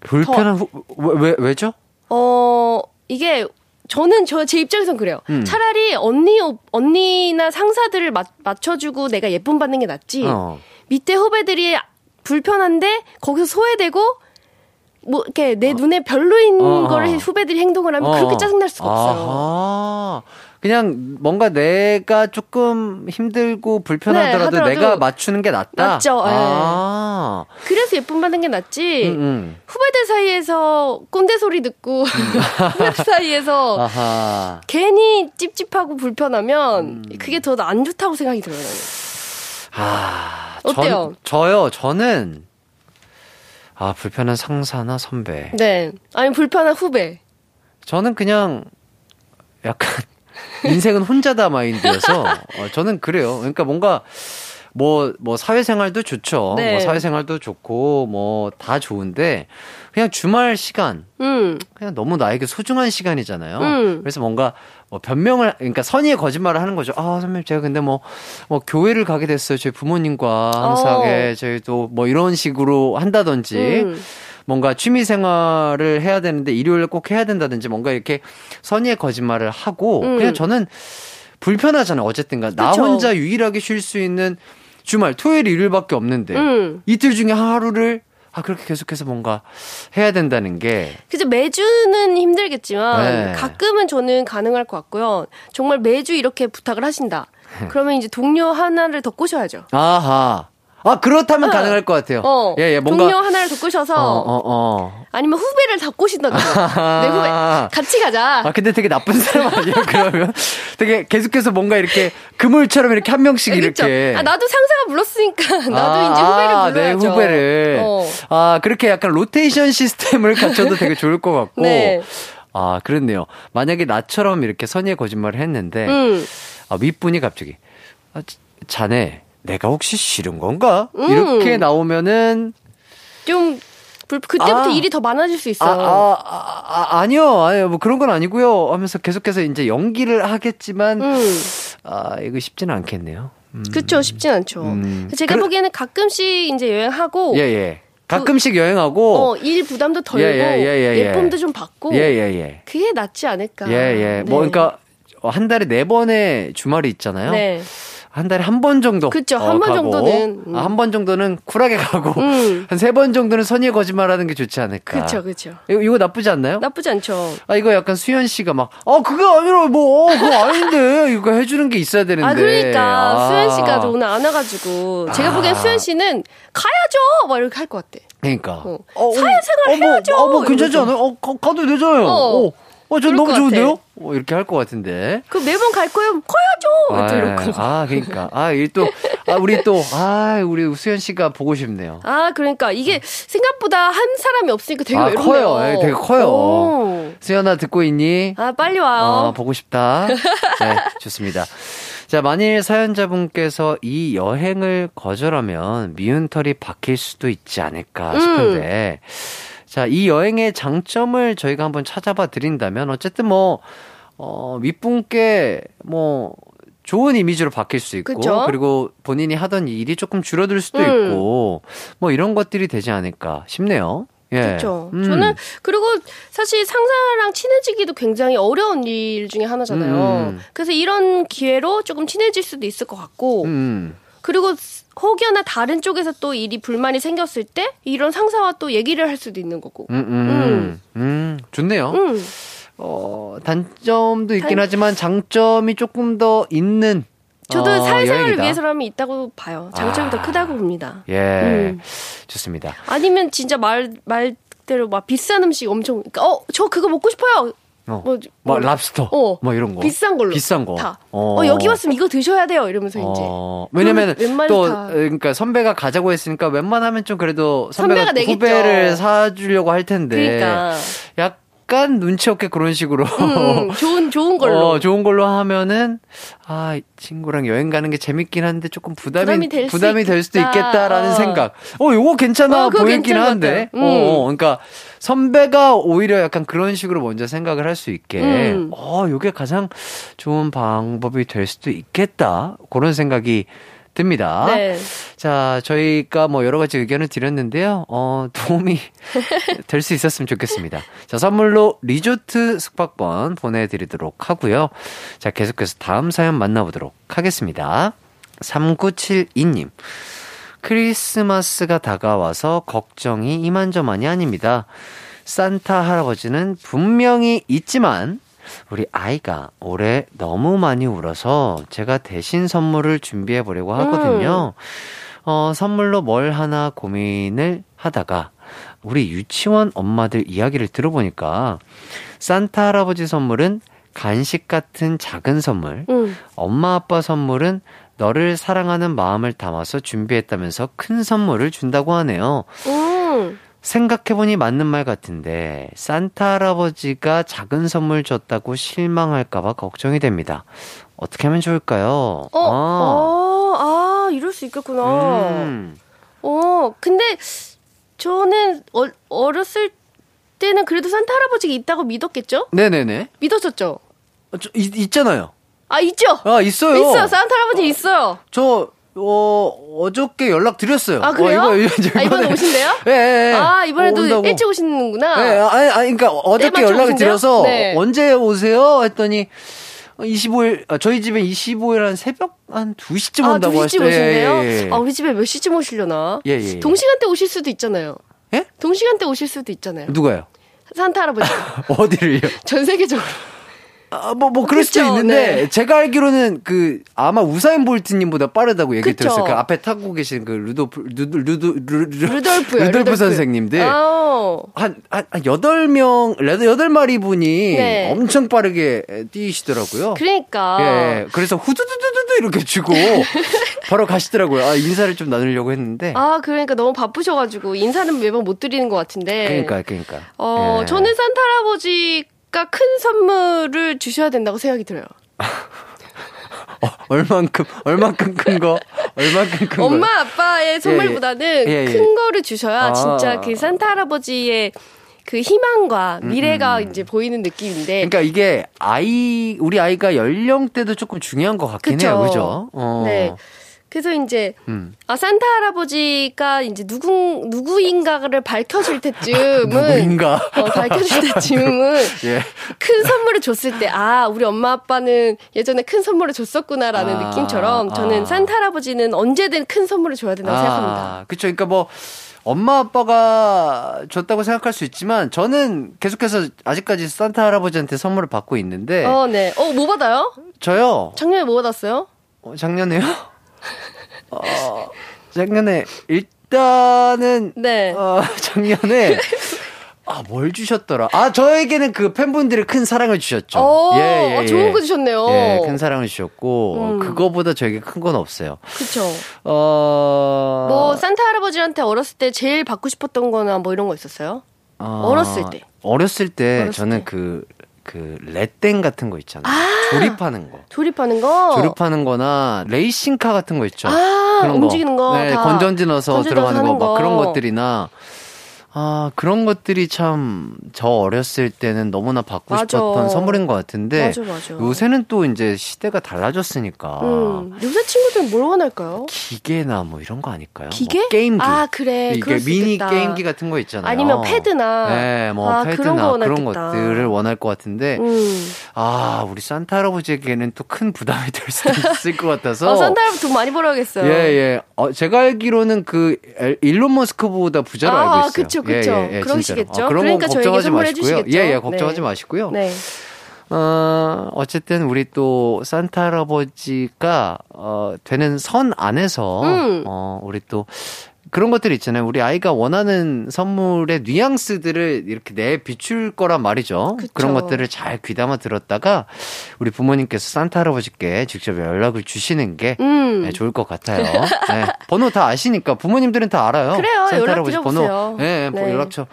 불편한 후, 왜, 왜, 왜죠? 어, 이게 저는 저 제 입장에선 그래요. 음. 차라리 언니 오- 언니나 상사들을 맞, 맞춰주고 내가 예쁨 받는 게 낫지. 어. 밑에 후배들이 불편한데 거기서 소외되고 뭐 이렇게 내 눈에 별로인 어. 거를 후배들이 행동을 하면 그렇게 짜증날 수가 없어요. 그냥 뭔가 내가 조금 힘들고 불편하더라도 네, 내가 맞추는 게 낫다. 낫죠, 예. 아. 그래서 예쁨 받는 게 낫지. 음, 음. 후배들 사이에서 꼰대 소리 듣고 후배들 사이에서 아하. 괜히 찝찝하고 불편하면 음. 그게 더 안 좋다고 생각이 들어요. 아. 어때요? 전, 저요. 저는 아, 불편한 상사나 선배. 네. 아니 불편한 후배. 저는 그냥 약간 인생은 혼자다 마인드여서 어, 저는 그래요. 그러니까 뭔가 뭐, 뭐, 사회생활도 좋죠. 네. 뭐, 사회생활도 좋고, 뭐, 다 좋은데, 그냥 주말 시간, 음. 그냥 너무 나에게 소중한 시간이잖아요. 음. 그래서 뭔가, 뭐, 변명을, 그러니까 선의의 거짓말을 하는 거죠. 아, 선배님, 제가 근데 뭐, 뭐, 교회를 가게 됐어요. 저희 부모님과 함께하게, 어. 저희도 뭐, 이런 식으로 한다든지, 음. 뭔가 취미 생활을 해야 되는데 일요일에 꼭 해야 된다든지 뭔가 이렇게 선의의 거짓말을 하고 음. 그냥 저는 불편하잖아요. 어쨌든가 나. 혼자 유일하게 쉴 수 있는 주말 토요일 일요일밖에 없는데 음. 이틀 중에 하루를 아 그렇게 계속해서 뭔가 해야 된다는 게 그죠 매주는 힘들겠지만 네. 가끔은 저는 가능할 것 같고요. 정말 매주 이렇게 부탁을 하신다. 그러면 이제 동료 하나를 더 꼬셔야죠. 아하 아 그렇다면 어. 가능할 것 같아요. 어, 예, 예, 뭔가 동료 하나를 더 꼬셔서 어, 어, 어. 아니면 후배를 다 꼬신다든가. 내 후배 같이 가자. 아, 근데 되게 나쁜 사람 아니에요, 그러면? 되게 계속해서 뭔가 이렇게 그물처럼 이렇게 한 명씩 네, 그쵸? 이렇게. 아, 나도 상사가 불렀으니까 나도 이제 후배를 아, 불러야죠. 내 후배를. 어. 아, 그렇게 약간 로테이션 시스템을 갖춰도 되게 좋을 것 같고. 네. 아, 그렇네요. 만약에 나처럼 이렇게 선의의 거짓말을 했는데, 음. 아, 윗분이 갑자기, 아, 자- 자네, 내가 혹시 싫은 건가? 음. 이렇게 나오면은, 좀 불- 그때부터 아. 일이 더 많아질 수 아, 있어요. 아, 아, 아, 아 니요. 아니요. 뭐 그런 건 아니고요. 하면서 계속해서 이제 연기를 하겠지만, 음. 아, 이거 쉽지는 않겠네요. 음. 그쵸, 쉽진 않죠. 음. 제가 그래- 보기에는 가끔씩 이제 여행하고, 예, 예. 가끔씩 여행하고, 어, 일 부담도 덜고, 예, 예, 예, 예, 예. 쁨도 좀 받고, 예, 예, 예. 그게 낫지 않을까. 예, 예. 뭐, 네. 그러니까, 한 달에 네 번의 주말이 있잖아요. 네. 한 달에 한 번 정도. 그쵸, 어, 한번 정도는, 음. 아, 한번 정도는 쿨하게 가고, 음. 한세 번 정도는 선의의 거짓말 하는 게 좋지 않을까. 그쵸, 그쵸. 이거, 이거 나쁘지 않나요? 나쁘지 않죠. 아, 이거 약간 수현 씨가 막, 어, 그거 아니라 뭐, 어, 그거 아닌데. 이거 해주는 게 있어야 되는데. 아, 그러니까. 아. 수현 씨가 오늘 안 와가지고. 제가 보기엔 수현 씨는 가야죠! 막 이렇게 할 것 같아. 그러니까. 어. 어, 사회생활 어, 뭐, 해야죠! 어, 뭐 괜찮지 이러면서. 않아요? 어, 가, 가도 되잖아요. 어. 어, 그럴 너무 것 좋은데요? 어, 이렇게 할 것 같은데. 그 매번 갈 거예요? 또 이러고. 아, 그러니까. 아, 이 또, 아, 우리 또, 아, 우리 수현 씨가 보고 싶네요. 아, 그러니까 이게 생각보다 한 사람이 없으니까 되게 아, 외롭네요. 커요. 예, 되게 커요. 오. 수현아 듣고 있니? 아, 빨리 와요. 어, 보고 싶다. 네, 좋습니다. 자, 만일 사연자분께서 이 여행을 거절하면 미운 털이 박힐 수도 있지 않을까 음. 싶은데, 자, 이 여행의 장점을 저희가 한번 찾아봐 드린다면, 어쨌든 뭐, 어, 윗분께 뭐, 좋은 이미지로 바뀔 수 있고, 그쵸? 그리고 본인이 하던 일이 조금 줄어들 수도 음. 있고, 뭐 이런 것들이 되지 않을까 싶네요. 예. 그렇죠. 음. 저는 그리고 사실 상사랑 친해지기도 굉장히 어려운 일 중에 하나잖아요. 음. 그래서 이런 기회로 조금 친해질 수도 있을 것 같고, 음. 그리고 혹여나 다른 쪽에서 또 일이 불만이 생겼을 때 이런 상사와 또 얘기를 할 수도 있는 거고. 음, 음, 음, 좋네요. 음. 어, 단점도 있긴 단- 하지만 장점이 조금 더 있는. 저도 어, 사회생활을 여행이다. 위해서라면 있다고 봐요. 장점이 아. 더 크다고 봅니다. 예, 음. 좋습니다. 아니면 진짜 말 말대로 막 비싼 음식 엄청 그러니까 어 저 그거 먹고 싶어요. 어, 뭐, 뭐, 뭐, 랍스터, 어. 뭐 이런 거. 비싼 걸로 비싼 거. 다. 어, 여기 왔으면 이거 드셔야 돼요. 이러면서 이제 어, 왜냐면 그러면 웬만해서 또 다- 그러니까 선배가 가자고 했으니까 웬만하면 좀 그래도 선배가, 선배가. 후배를 사주려고 할 텐데 그러니까 약 간 눈치 없게 그런 식으로 음, 좋은 좋은 걸로 어, 좋은 걸로 하면은 아, 이 친구랑 여행 가는 게 재밌긴 한데 조금 부담이 부담이 될수 부담이 될 수도 있겠다. 있겠다라는 어. 생각. 어, 요거 괜찮아 어, 보이긴 한데. 같아요. 어, 음. 어, 그러니까 선배가 오히려 약간 그런 식으로 먼저 생각을 할 수 있게. 음. 어, 요게 가장 좋은 방법이 될 수도 있겠다. 그런 생각이 듭니다. 네. 자, 저희가 뭐 여러 가지 의견을 드렸는데요. 어, 도움이 될 수 있었으면 좋겠습니다. 자, 선물로 리조트 숙박권 보내드리도록 하고요. 자, 계속해서 다음 사연 만나보도록 하겠습니다. 3972님. 크리스마스가 다가와서 걱정이 이만저만이 아닙니다. 산타 할아버지는 분명히 있지만 우리 아이가 올해 너무 많이 울어서 제가 대신 선물을 준비해 보려고 하거든요. 어, 선물로 뭘 하나 고민을 하다가 우리 유치원 엄마들 이야기를 들어보니까 산타 할아버지 선물은 간식 같은 작은 선물, 음. 엄마 아빠 선물은 너를 사랑하는 마음을 담아서 준비했다면서 큰 선물을 준다고 하네요. 음. 생각해보니 맞는 말 같은데 산타 할아버지가 작은 선물 줬다고 실망할까봐 걱정이 됩니다. 어떻게 하면 좋을까요? 어, 어, 아, 이럴 수 있겠구나. 음. 어, 근데 저는 어, 어렸을 때는 그래도 산타 할아버지가 있다고 믿었겠죠? 네네네. 믿었었죠? 어, 저, 있, 있잖아요. 아, 있죠? 아 있어요. 있어요. 산타 할아버지 있어요. 저 어, 어저께 연락 드렸어요. 아, 그래요? 어, 이거, 이거, 아, 이번에 오신대요? 예, 예, 예. 아, 이번에도 온다고. 일찍 오시는구나. 네, 아니, 아니, 그러니까 어저께 연락을? 드려서 네. 언제 오세요? 했더니 25일, 아, 저희 집에 25일 한 새벽 한 2시쯤 아, 온다고 2시쯤 하셨어요. 오신대요? 예, 예, 예. 아, 우리 집에 몇 시쯤 오시려나? 예, 예, 예. 동시간대 오실 수도 있잖아요. 예? 동시간대 오실 수도 있잖아요. 누가요? 산타 할아버지. 어디를요? 전 세계적으로. 아, 뭐, 뭐, 그럴 수도 그쵸, 있는데, 네. 제가 알기로는 그, 아마 우사인 볼트님보다 빠르다고 얘기 그쵸. 들었어요. 그 앞에 타고 계신 그 루도프, 루드, 루드, 루드, 루돌프요. 루돌프 선생님들. 아우. 한, 한, 한 8명, 8마리 분이 네. 엄청 빠르게 뛰시더라고요. 그러니까. 예, 그래서 후두두두두두 이렇게 주고 바로 가시더라고요. 아, 인사를 좀 나누려고 했는데. 아, 그러니까 너무 바쁘셔가지고 인사는 매번 못 드리는 것 같은데. 그러니까, 그러니까. 어, 예. 저는 산타 할아버지 가큰 선물을 주셔야 된다고 생각이 들어요. 어, 얼만큼, 얼만큼 큰 거, 얼만큼 큰 거. 엄마 아빠의 선물보다는 예, 예. 큰 거를 주셔야 아. 진짜 그 산타 할아버지의 그 희망과 미래가 이제 보이는 느낌인데. 음, 그러니까 이게 아이, 우리 아이가 연령대도 조금 중요한 것 같긴. 해요. 그죠? 어. 네. 그래서 이제 음. 아 산타 할아버지가 이제 누구 누구인가를 밝혀질 때쯤은 누구인가? 어, 밝혀질 때쯤은 예. 큰 선물을 줬을 때 아 우리 엄마 아빠는 예전에 큰 선물을 줬었구나라는 아, 느낌처럼 저는 아. 산타 할아버지는 언제든 큰 선물을 줘야 된다고 생각합니다. 아, 그쵸. 그러니까 뭐, 엄마 아빠가 줬다고 생각할 수 있지만, 저는 계속해서 아직까지 산타 할아버지한테 선물을 받고 있는데, 어, 네. 어, 뭐 받아요? 저요, 작년에 뭐 받았어요? 어, 작년에요? 어, 작년에, 일단은, 네. 어, 작년에, 아, 뭘 주셨더라? 아, 저에게는 그 팬분들이 큰 사랑을 주셨죠. 오, 아, 좋은 거 주셨네요. 예, 큰 사랑을 주셨고, 음. 그거보다 저에게 큰 건 없어요. 그쵸. 어, 뭐, 산타 할아버지한테 어렸을 때 제일 받고 싶었던 거나 뭐 이런 거 있었어요? 아, 어렸을 때. 어렸을 때 어렸을 저는 때. 그, 그, 레땡 같은 거 있잖아요. 조립하는 거. 조립하는 거? 조립하는 거나 레이싱카 같은 거 있죠. 아, 그런 움직이는 거 네, 다 건전지 넣어서 들어가는 거, 막 그런 거. 것들이나, 아, 그런 것들이 참, 저 어렸을 때는 너무나 받고 맞아. 싶었던 선물인 것 같은데, 맞아, 맞아. 요새는 또 이제 시대가 달라졌으니까, 음, 요새 친구들은 뭘 원할까요? 기계나 뭐 이런 거 아닐까요? 기계? 뭐 게임기. 아, 그래. 이게 미니 있겠다. 게임기 같은 거 있잖아요. 아니면 패드나. 네, 뭐 아, 패드나 그런 거 그런. 것들을 원할 것 같은데 음. 아 우리 산타 할아버지에게는 또 큰 부담이 될 수도 있을 것 같아서 어, 산타 할아버지 돈 많이 벌어야겠어요. 예, 예. 어, 제가 알기로는 그 엘- 일론 머스크보다 부자로 아, 알고 있어요. 그쵸, 그쵸. 예, 예, 예, 그러시겠죠. 어, 그런 그러니까 거 저에게 걱정하지 마시고요. 예, 예, 걱정하지 네. 마시고요. 네. 어, 어쨌든 우리 또 산타 할아버지가 어, 되는 선 안에서 음. 어, 우리 또 그런 것들 있잖아요. 우리 아이가 원하는 선물의 뉘앙스들을 이렇게 내 비출 거란 말이죠. 그쵸. 그런 것들을 잘 귀담아 들었다가 우리 부모님께서 산타 할아버지께 직접 연락을 주시는 게 음. 네, 좋을 것 같아요. 네, 번호 다 아시니까 부모님들은 다 알아요. 그래요. 산타 할아버지. 번호. 네, 뭐 네. 연락처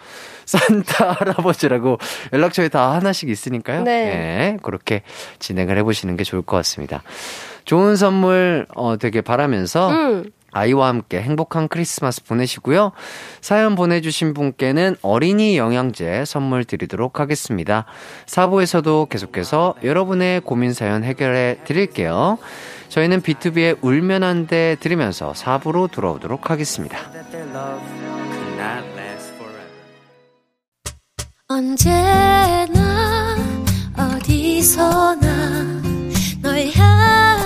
산타 할아버지라고 연락처에 다 하나씩 있으니까요. 네. 네, 그렇게 진행을 해보시는 게 좋을 것 같습니다. 좋은 선물 어, 되게 바라면서 음. 아이와 함께 행복한 크리스마스 보내시고요. 사연 보내주신 분께는 어린이 영양제 선물 드리도록 하겠습니다. 4부에서도 계속해서 여러분의 고민 사연 해결해 드릴게요. 저희는 B2B의 울면 안 돼 들으면서 4부로 돌아오도록 하겠습니다. 언제나 어디서나 널 향한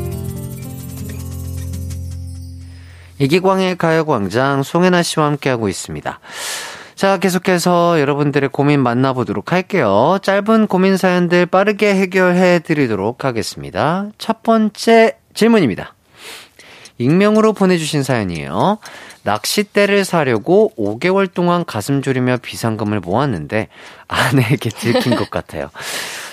이기광의 가요광장 송혜나 씨와 함께하고 있습니다. 자, 계속해서 여러분들의 고민 만나보도록 할게요. 짧은 고민 사연들 빠르게 해결해 드리도록 하겠습니다. 첫 번째 질문입니다. 익명으로 보내주신 사연이에요. 낚싯대를 사려고 5개월 동안 가슴 졸이며 비상금을 모았는데 아내에게 들킨 것 같아요.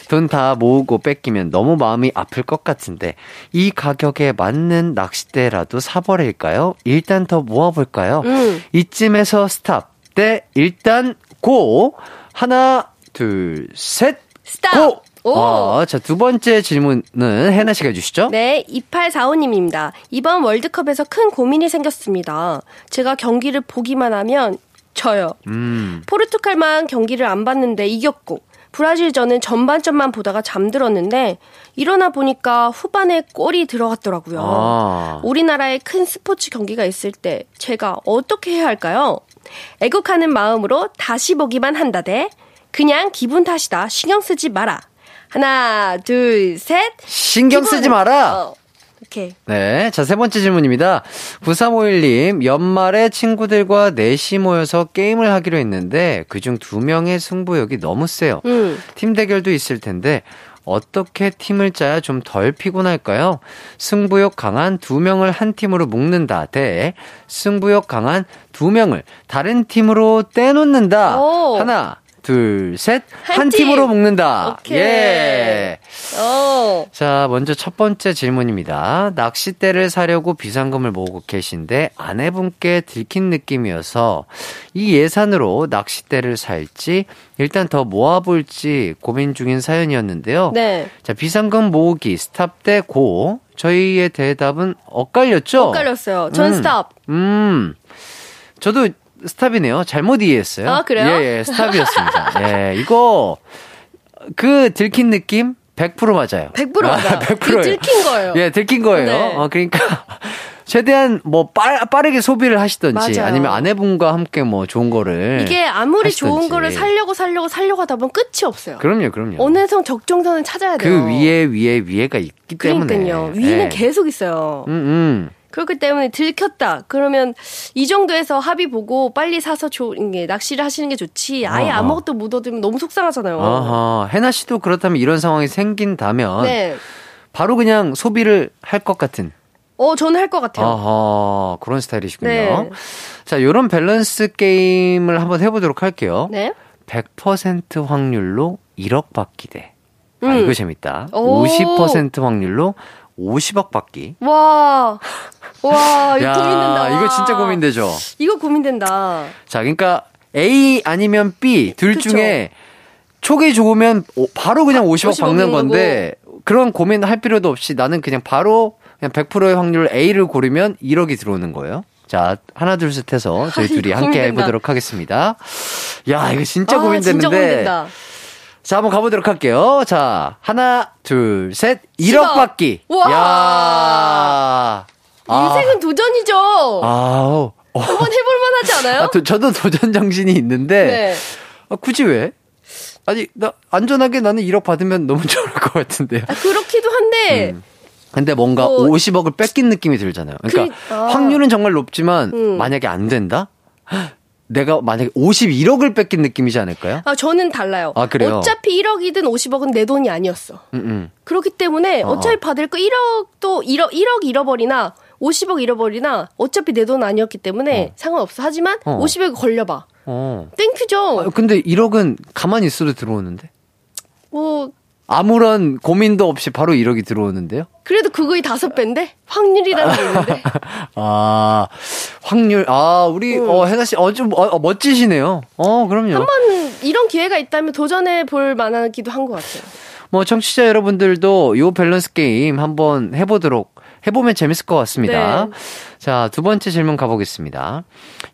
돈 다 모으고 뺏기면 너무 마음이 아플 것 같은데 이 가격에 맞는 낚싯대라도 사버릴까요? 일단 더 모아볼까요? 음. 이쯤에서 stop. 때 일단 go 하나 둘 셋. Stop! Go! 오! 어, 자, 두 번째 질문은 해나 씨가 해주시죠. 네, 2845님입니다. 이번 월드컵에서 큰 고민이 생겼습니다. 제가 경기를 보기만 하면 져요. 음. 포르투갈만 경기를 안 봤는데 이겼고, 브라질전은 전반전만 보다가 잠들었는데, 일어나 보니까 후반에 골이 들어갔더라고요. 아. 우리나라에 큰 스포츠 경기가 있을 때 제가 어떻게 해야 할까요? 애국하는 마음으로 다시 보기만 한다 대. 그냥 기분 탓이다. 신경 쓰지 마라. 하나, 둘, 셋. 신경 쓰지 기분- 마라! 어, 이렇게. 네. 자, 세 번째 질문입니다. 9351님, 연말에 친구들과 넷이 모여서 게임을 하기로 했는데, 그중 두 명의 승부욕이 너무 세요. 음. 팀 대결도 있을 텐데, 어떻게 팀을 짜야 좀 덜 피곤할까요? 승부욕 강한 두 명을 한 팀으로 묶는다. 대 승부욕 강한 두 명을 다른 팀으로 떼놓는다. 오. 하나, 둘, 셋. 한한 팀. 팀으로 묶는다. 오케이. 예. 어. 자, 먼저 첫 번째 질문입니다. 낚싯대를 사려고 비상금을 모으고 계신데 아내분께 들킨 느낌이어서 이 예산으로 낚싯대를 살지 일단 더 모아볼지 고민 중인 사연이었는데요. 네. 자, 비상금 모으기 stop 대 go. 저희의 대답은 엇갈렸죠? 엇갈렸어요. 전 음. stop. 음. 저도 stop이네요. 잘못 이해했어요. 아, 그래요? 예, 예, stop이었습니다. 예, 이거, 그 들킨 느낌? 100% 맞아요. 100% 맞아요. 100%예요. 그 들킨 거예요. 예, 들킨 거예요. 네. 어, 그러니까. 최대한 뭐 빠, 빠르게 소비를 하시던지 맞아요. 아니면 아내분과 함께 뭐 좋은 거를 이게 아무리 좋은 하시던지. 거를 살려고 살려고 살려고 하다 보면 끝이 없어요. 그럼요, 그럼요. 어느 선 적정선을 찾아야 돼요. 그 위에 위에 위에가 있기 때문에 그러니까요. 위는 예. 계속 있어요. 음, 음. 그렇기 때문에 들켰다. 그러면 이 정도에서 합의 보고 빨리 사서 조, 이게 낚시를 하시는 게 좋지. 아예 어허. 아무것도 묻어두면 너무 속상하잖아요. 아하, 해나 씨도 그렇다면 이런 상황이 생긴다면 네. 바로 그냥 소비를 할 것 같은 어, 저는 할 것 같아요. 아하, 그런 스타일이시군요. 네. 자, 요런 밸런스 게임을 한번 해보도록 할게요. 네. 100% 확률로 1억 받기 대. 아, 음. 이거 재밌다. 오. 50% 확률로 50억 받기. 와. 와, 이거 고민된다. 이거 진짜 고민되죠? 이거 고민된다. 자, 그러니까 A 아니면 B 둘 그쵸. 중에 촉이 좋으면 오- 바로 그냥 50억 50억 받는 인 건데 그런 고민할 필요도 없이 나는 그냥 바로 그냥 100%의 확률 A를 고르면 1억이 들어오는 거예요. 자, 하나 둘 셋 해서 저희 아, 둘이 함께 고민된다. 해보도록 하겠습니다. 야, 이거 진짜 아, 고민되는데. 진짜. 자, 한번 가보도록 할게요. 자, 하나, 둘, 셋, 1억 10억. 받기. 우와. 야 인생은 도전이죠. 아우. 어. 한번 해볼 만 하지 않아요? 아, 도- 저도 도전 정신이 있는데 네. 아, 굳이 왜? 아니 나 안전하게 나는 1억 받으면 너무 좋을 것 같은데요. 아, 그렇기도 한데 근데 뭔가 뭐- 50억을 뺏긴 느낌이 들잖아요. 그러니까 그- 아. 확률은 정말 높지만 음. 만약에 안 된다? 헉, 내가 만약에 51억을 뺏긴 느낌이지 않을까요? 아, 저는 달라요. 아, 그래요? 어차피 1억이든 50억은 내 돈이 아니었어. 음, 음. 그렇기 때문에 어. 어차피 받을 거 1억도 1억 1억 잃어버리나 50억 잃어버리나 어차피 내 돈 아니었기 때문에 어. 상관없어. 하지만 어. 50억 걸려봐. 어. thank you죠. 아, 근데 1억은 가만히 있어도 들어오는데 뭐 아무런 고민도 없이 바로 1억이 들어오는데요. 그래도 그거의 다섯 배인데 확률이라는 게 있는데. 아 확률 아 우리 어 해나 씨 어 좀 어, 어, 멋지시네요. 어 그럼요. 한번 이런 기회가 있다면 도전해 볼 만하기도 한 것 같아요. 뭐 청취자 여러분들도 요 밸런스 게임 한번 해보도록 해보면 재밌을 것 같습니다. 네. 자, 두 번째 질문 가보겠습니다.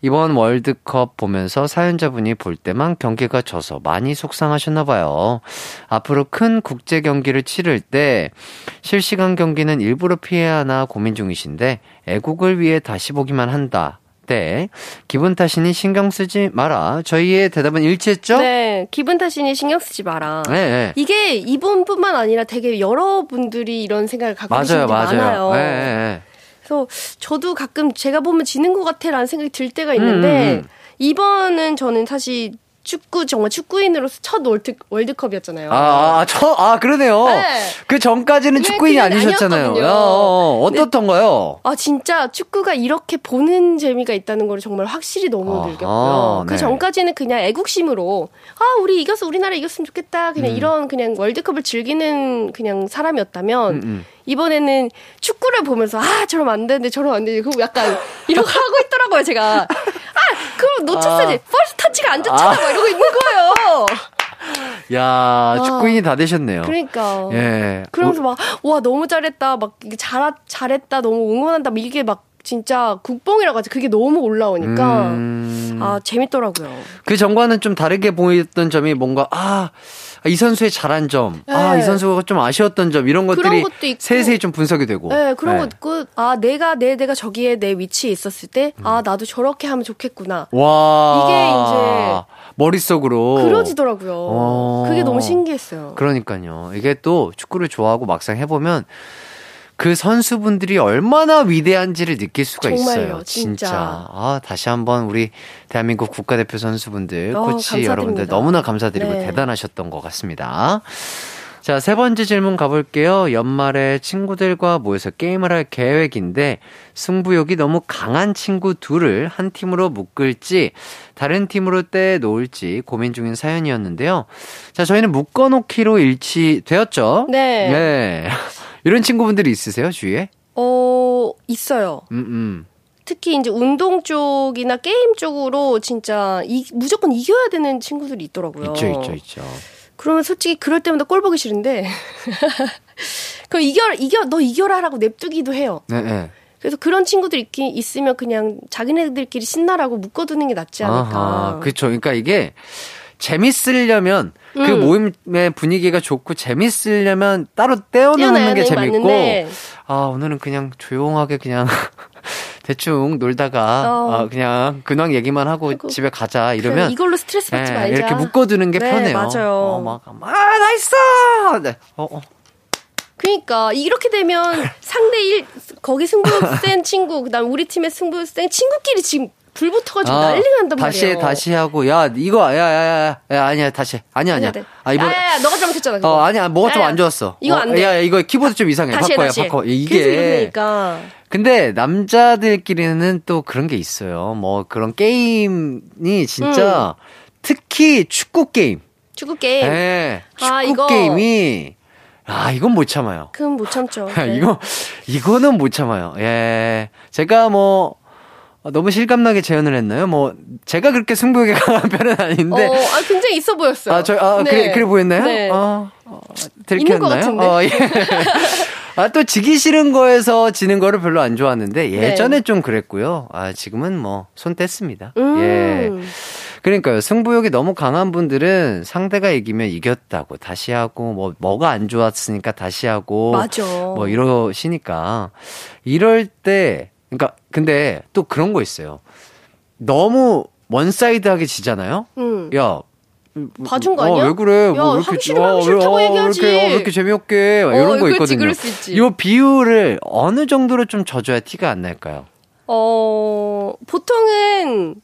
이번 월드컵 보면서 사연자분이 볼 때만 경기가 져서 많이 속상하셨나 봐요. 앞으로 큰 국제 경기를 치를 때 실시간 경기는 일부러 피해야 하나 고민 중이신데 애국을 위해 다시 보기만 한다. 때 기분 탓이니 신경 쓰지 마라. 저희의 대답은 일치했죠? 네, 기분 탓이니 신경 쓰지 마라. 네, 네. 이게 이분뿐만 아니라 되게 여러분들이 이런 생각을 갖고 맞아요, 분들. 많아요. 네, 네, 네. 그래서 저도 가끔 제가 보면 지는 것 같아라는 생각이 들 때가 있는데 음, 음. 이번은 저는 사실 축구 정말 축구인으로서 첫 월드, 월드컵이었잖아요. 아, 아, 저, 아, 그러네요. 네. 그 전까지는 네, 축구인이 아니셨잖아요. 어, 어, 어떻던가요? 아 진짜 축구가 이렇게 보는 재미가 있다는 걸 정말 확실히 너무 아하, 느꼈고요. 네. 그 전까지는 그냥 애국심으로 아 우리 이겨서 우리나라 이겼으면 좋겠다 그냥 음. 이런 그냥 월드컵을 즐기는 그냥 사람이었다면 음, 음. 이번에는 축구를 보면서 아 저러면 안 되는데 저러면 안 되는데 그거 약간 이러고 하고 있더라고요 제가 아 그럼 놓쳤어야지 아. first touch가 안 좋잖아 막 이러고 있는 거예요. 야, 축구인이 다 되셨네요. 아. 그러니까. 예. 그러면서 막, 와, 너무 잘했다. 막, 잘, 잘했다. 너무 응원한다. 막 이게 막, 진짜 국뽕이라고 하지. 그게 너무 올라오니까. 음. 아, 재밌더라고요. 그 전과는 좀 다르게 보였던 점이 뭔가, 아, 이 선수의 잘한 점, 아, 네. 이 선수가 좀 아쉬웠던 점, 이런 것들이. 세세히 좀 분석이 되고. 네, 그런 예. 거 있고, 아, 내가, 내, 내가 저기에 내 위치에 있었을 때, 아, 나도 저렇게 하면 좋겠구나. 와. 이게 이제 머릿속으로. 그러지더라고요. 어. 그게 너무 신기했어요. 그러니까요. 이게 또 축구를 좋아하고 막상 해보면 그 선수분들이 얼마나 위대한지를 느낄 수가 정말요, 있어요. 진짜. 아, 다시 한번 우리 대한민국 국가대표 선수분들, 어, 코치 감사드립니다. 여러분들 너무나 감사드리고 네. 대단하셨던 것 같습니다. 자, 세 번째 질문 가볼게요. 연말에 친구들과 모여서 게임을 할 계획인데, 승부욕이 너무 강한 친구 둘을 한 팀으로 묶을지, 다른 팀으로 떼놓을지 고민 중인 사연이었는데요. 자, 저희는 묶어놓기로 일치되었죠? 네. 네. 이런 친구분들이 있으세요, 주위에? 어, 있어요. 음, 음. 특히 이제 운동 쪽이나 게임 쪽으로 진짜 이, 무조건 이겨야 되는 친구들이 있더라고요. 있죠, 있죠, 있죠. 그러면 솔직히 그럴 때마다 꼴 보기 싫은데. 그럼 이겨, 이겨, 너 이겨라라고 냅두기도 해요. 네, 네. 그래서 그런 친구들 있기, 있으면 그냥 자기네들끼리 신나라고 묶어두는 게 낫지 않을까. 아하, 그쵸. 그러니까 이게 재밌으려면 그 음. 모임의 분위기가 좋고 재밌으려면 따로 떼어놓는 게 재밌고 맞는데. 아 오늘은 그냥 조용하게 그냥 대충 놀다가 어. 아, 그냥 근황 얘기만 하고 집에 가자 이러면 이걸로 스트레스 받지 예, 말자. 이렇게 묶어두는 게 네, 편해요. 맞아요. 어, 막, 아, nice! 네. 어, 어. 그러니까 이렇게 되면 상대 일 거기 승부 센 친구 그다음 우리 팀의 승부 센 친구끼리 지금 불 붙어가지고 난리가 난단 아, 다시 말이에요. 다시 하고 야 이거 야야 야 야, 아니야 다시 아니야 아니야 해야 돼. 아 이번 야야야 너가 잘못했잖아. 그거. 어 아니야 뭐가 좀 안 좋았어 이거 어, 안 돼. 야, 야 이거 키보드 좀 이상해 다시 해, 바꿔야 다시 해. 바꿔 이게 이러니까 근데 남자들끼리는 또 그런 게 있어요 뭐 그런 게임이 진짜 음. 특히 축구 게임 축구 게임. 예 축구 아, 이거. 게임이 아 이건 못 참아요 그건 못 참죠. 네. 이거 이거는 못 참아요. 예. 제가 뭐 어, 너무 실감나게 재현을 했나요? 뭐 제가 그렇게 승부욕에 강한 편은 아닌데 어, 아, 굉장히 있어 보였어요. 아, 저, 아, 네. 그래, 그래 보였나요? 네. 어, 어, 들켰나요? 어, 예. 아, 또 지기 싫은 거에서 지는 거를 별로 안 좋아하는데 예전에 네. 좀 그랬고요. 아, 지금은 뭐 손 뗐습니다. 음. 예. 그러니까요. 승부욕이 너무 강한 분들은 상대가 이기면 이겼다고 다시 하고 뭐 뭐가 안 좋았으니까 다시 하고 맞아. 뭐 이러시니까 이럴 때 그러니까 근데 또 그런 거 있어요. 너무 one side하게 지잖아요. 음. 야 봐준 거 어, 아니야? 왜 그래? 야, 뭐 하기 싫으면 왜, 싫다고 왜 얘기하지. 이렇게, 어, 왜 이렇게 재미없게 막 이런 어, 거 그렇지, 있거든요. 이 비율을 어느 정도로 좀 져줘야 티가 안 날까요? 어, 보통은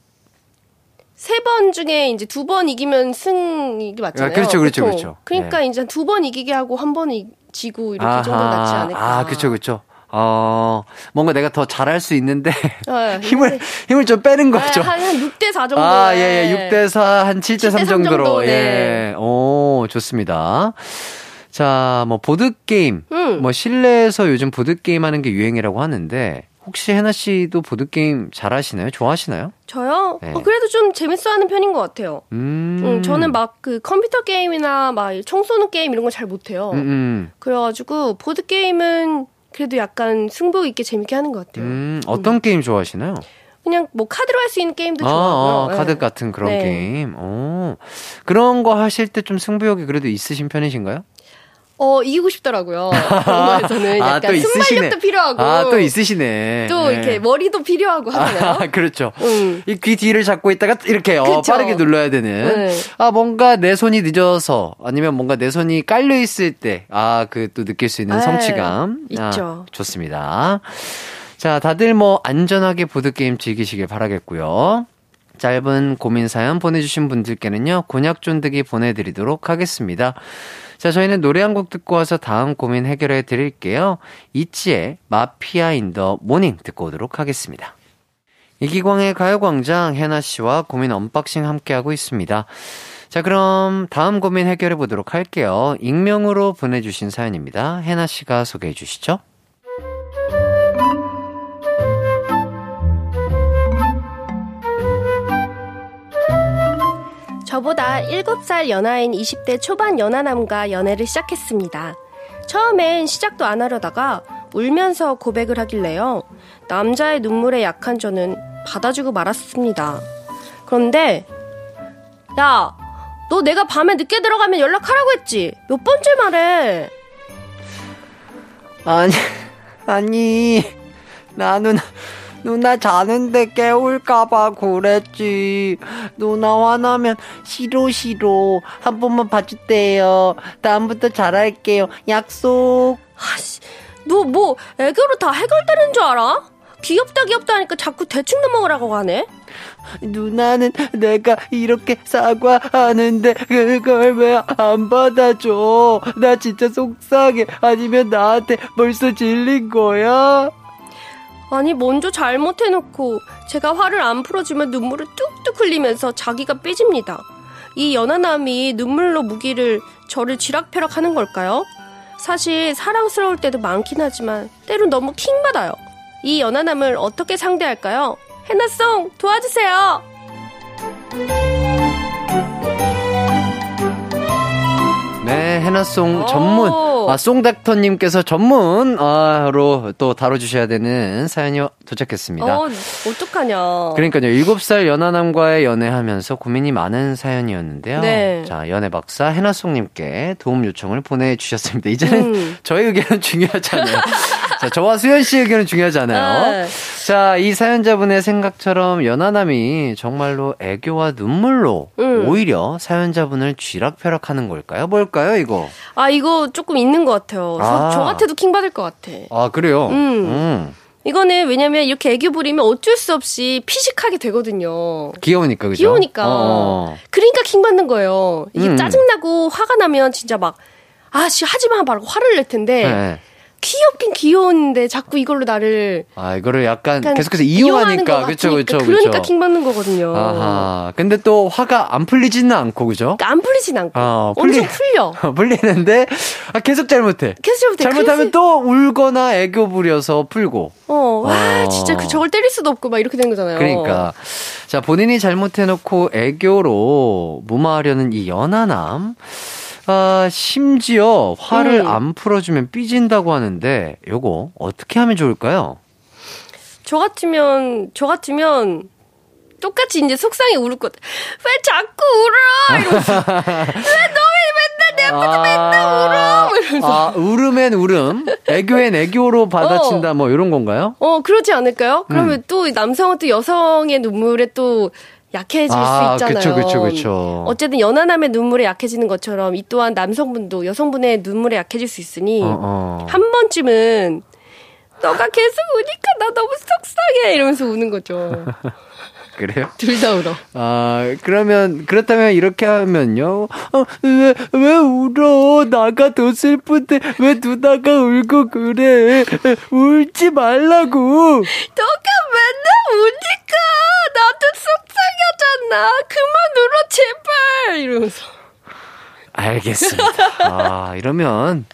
세 번 중에 이제 두 번 이기면 승이 맞잖아요. 아, 그렇죠, 그렇죠, 보통. 그렇죠. 그러니까 이제 두 번 이기게 하고 한 번 지고 이렇게 정도 낫지 않을까. 아, 그렇죠, 그렇죠. 어, 뭔가 내가 더 잘할 수 있는데 어, 힘을 힘을 좀 빼는 거죠. 한, 한 6대 4 정도. 아, 예, 예. 6대 4, 한 7대 3 7대 3 정도로. 정도, 예. 네. 오, 좋습니다. 자, 뭐, 보드 게임. 음. 뭐, 실내에서 요즘 보드 게임 하는 게 유행이라고 하는데, 혹시 해나 씨도 보드 게임 잘 하시나요? 좋아하시나요? 저요? 네. 어, 그래도 좀 재밌어 하는 편인 것 같아요. 음. 음, 저는 막 그 컴퓨터 게임이나 막 총 쏘는 게임 이런 거 잘 못해요. 음, 음. 그래가지고 보드 게임은 그래도 약간 승부 있게 재밌게 하는 것 같아요. 음, 어떤 게임 좋아하시나요? 그냥 뭐 카드로 할 수 있는 게임도 아, 좋아하고요. 아, 네. 카드 같은 그런 네. 게임. 오. 그런 거 하실 때 좀 승부욕이 그래도 있으신 편이신가요? 어, 이기고 싶더라고요. 그런 거에서는 약간 또 있으시네. 순발력도 필요하고. 아, 또 있으시네. 또 네. 이렇게 머리도 필요하고 하잖아요. 아, 그렇죠. 음. 이귀 뒤를 잡고 있다가 이렇게 어. 빠르게 눌러야 되는. 네. 아, 뭔가 내 손이 늦어서 아니면 뭔가 내 손이 깔려 있을 때, 아, 그 또 느낄 수 있는 네, 성취감. 있죠. 아, 좋습니다. 자, 다들 뭐 안전하게 보드 게임 즐기시길 바라겠고요. 짧은 고민 사연 보내주신 분들께는요, 곤약 쫀득이 보내드리도록 하겠습니다. 자, 저희는 노래 한 곡 듣고 와서 다음 고민 해결해 드릴게요. ITZY의 마피아 in the morning 듣고 오도록 하겠습니다. 이기광의 가요광장 해나 씨와 고민 unboxing 함께하고 있습니다. 자, 그럼 다음 고민 해결해 보도록 할게요. 익명으로 보내주신 사연입니다. 해나 씨가 소개해 주시죠. 저보다 7살 연하인 20대 초반 연하남과 연애를 시작했습니다. 처음엔 시작도 안 하려다가 울면서 고백을 하길래요. 남자의 눈물에 약한 저는 받아주고 말았습니다. 그런데, 야, 너 내가 밤에 늦게 들어가면 연락하라고 했지? 몇 번째 말해? 아니, 아니, 나는, 누나 자는데 깨울까봐 그랬지. 누나 화나면 싫어, 싫어. 한 번만 봐주세요. 다음부터 잘할게요. 약속. 아씨, 너 뭐 애교로 다 해결되는 줄 알아? 귀엽다 귀엽다 하니까 자꾸 대충 넘어가라고 하네. 누나는 내가 이렇게 사과하는데 그걸 왜 안 받아줘? 나 진짜 속상해. 아니면 나한테 벌써 질린 거야? 아니, 먼저 잘못해놓고 제가 화를 안 풀어주면 눈물을 뚝뚝 흘리면서 자기가 삐집니다. 이 연하남이 눈물로 무기를 저를 쥐락펴락 하는 걸까요? 사실 사랑스러울 때도 많긴 하지만 때론 너무 킹받아요. 이 연하남을 어떻게 상대할까요? 해나송 도와주세요. 네, 해나송 오. 전문, 아, 송닥터님께서 전문으로 또 다뤄주셔야 되는 사연이 도착했습니다. 어, 어떡하냐. 그러니까요, 7살 연하남과의 연애하면서 고민이 많은 사연이었는데요. 네. 자, 연애 박사 해나송님께 도움 요청을 보내주셨습니다. 이제는 음. 저의 의견은 중요하지 않아요. 자, 저와 수현 씨의 의견은 중요하지 않아요. 네. 자, 이 사연자분의 생각처럼 연하남이 정말로 애교와 눈물로 음. 오히려 사연자분을 쥐락펴락하는 걸까요? 뭘까요, 이거? 아, 이거 조금 있는 것 같아요. 저, 아. 저 같아도 킹 받을 것 같아. 아, 그래요? 음. 음. 이거는 왜냐면 이렇게 애교 부리면 어쩔 수 없이 피식하게 되거든요. 귀여우니까, 그죠? 귀여우니까. 어. 그러니까 킹 받는 거예요. 이게 음. 짜증나고 화가 나면 진짜 막, 아, 씨, 하지 마. 말고 화를 낼 텐데. 네. 귀엽긴 귀여운데 자꾸 이걸로 나를 아, 이거를 약간 약간 계속해서 이용하니까. 같으니까 그쵸, 그러니까 그쵸. 킹받는 거거든요. 아하. 근데 또 화가 안 풀리지는 않고, 그죠? 그러니까 안 풀리진 않고. 어, 엄청 풀리- 풀려. 풀리는데, 아, 계속 잘못해. 계속 잘못해. 잘못하면 그래서- 또 울거나 애교 부려서 풀고. 어, 와, 어. 진짜 그 저걸 때릴 수도 없고 막 이렇게 되는 거잖아요. 그러니까. 자, 본인이 잘못해놓고 애교로 무마하려는 이 연하남. 아, 심지어 화를 음. 안 풀어주면 삐진다고 하는데, 요거 어떻게 하면 좋을까요? 저 같으면, 저 같으면, 똑같이 이제 속상해 울을 것. 왜 자꾸 울어! 이러면서. 왜 너왜 맨날 내 앞에서 맨날 울어! 이러면서. 아, 울음엔 울음, 애교엔 애교로 받아친다, 뭐, 이런 건가요? 어, 그러지 않을까요? 그러면 음. 또 남성은 또 여성의 눈물에 또 약해질 아, 수 있잖아요. 그쵸, 그쵸, 그쵸. 어쨌든 연하남의 눈물에 약해지는 것처럼 이 또한 남성분도 여성분의 눈물에 약해질 수 있으니 어, 어. 한 번쯤은 너가 계속 우니까 나 너무 속상해 이러면서 우는 거죠. 그래요? 둘 다 울어. 아, 그러면, 그렇다면 이렇게 하면요. 어, 왜, 왜 울어? 나가 더 슬픈데, 왜 누나가 울고 그래? 울지 말라고! 너가 맨날 우니까 나도 속상하잖아. 그만 울어 제발 이러면서. 알겠습니다. 아, 이러면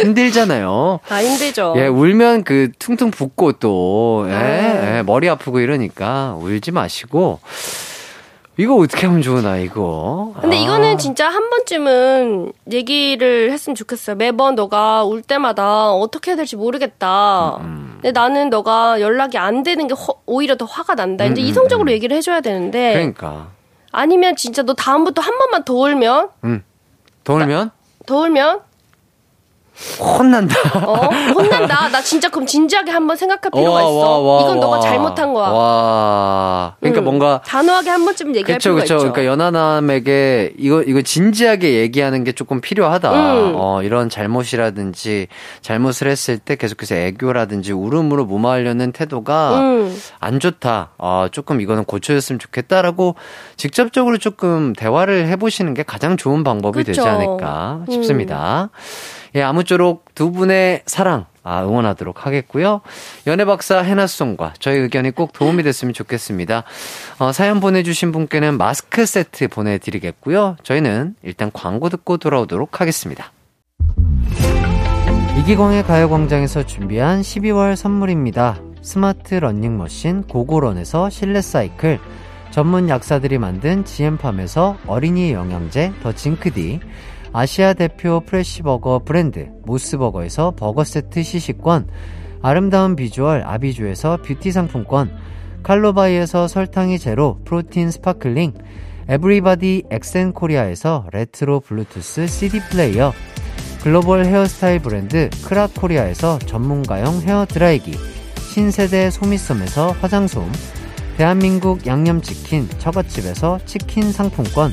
힘들잖아요. 아 힘들죠. 예, 울면 그 퉁퉁 붓고 또, 예, 아. 예, 머리 아프고 이러니까 울지 마시고. 이거 어떻게 하면 좋으나, 이거. 근데 아. 이거는 진짜 한 번쯤은 얘기를 했으면 좋겠어요. 매번 너가 울 때마다 어떻게 해야 될지 모르겠다. 음, 근데 나는 너가 연락이 안 되는 게 허- 오히려 더 화가 난다. 이제 음, 이성적으로 얘기를 해줘야 되는데 그러니까. 아니면 진짜 너 다음부터 한 번만 더 울면 음. 더 울면? 더 울면 혼난다. 어 혼난다. 나 진짜 그럼 진지하게 한번 생각할 필요가 와, 있어. 와, 와, 이건 너가 와. 잘못한 거야. 와. 그러니까 음. 뭔가 단호하게 한 번쯤 얘기할 그쵸, 필요가 그쵸. 있죠. 그러니까 연하남에게 이거, 이거 진지하게 얘기하는 게 조금 필요하다. 음. 어, 이런 잘못이라든지 잘못을 했을 때 계속해서 애교라든지 울음으로 무마하려는 태도가 음. 안 좋다. 어, 조금 이거는 고쳐졌으면 좋겠다라고 직접적으로 조금 대화를 해 보시는 게 가장 좋은 방법이 되지 그쵸. 않을까 음. 싶습니다. 예, 아무쪼록 두 분의 사랑, 아, 응원하도록 하겠고요. 연애 박사 해나송과 저희 의견이 꼭 도움이 됐으면 좋겠습니다. 어, 사연 보내주신 분께는 마스크 세트 보내드리겠고요. 저희는 일단 광고 듣고 돌아오도록 하겠습니다. 이기광의 가요광장에서 준비한 12월 선물입니다. 스마트 러닝머신 고고런에서 실내 사이클, 전문 약사들이 만든 지엠팜에서 어린이 영양제 더 징크디, 아시아 대표 fresh버거 브랜드 모스버거에서 버거 세트 시식권, 아름다운 비주얼 아비주에서 뷰티 상품권, 칼로바이에서 설탕이 제로 protein sparkling, 에브리바디 엑센 코리아에서 레트로 블루투스 CD 플레이어, 글로벌 헤어스타일 브랜드 크라코리아에서 전문가용 헤어 드라이기, 신세대 소미섬에서 화장솜, 대한민국 양념치킨 처갓집에서 치킨 상품권,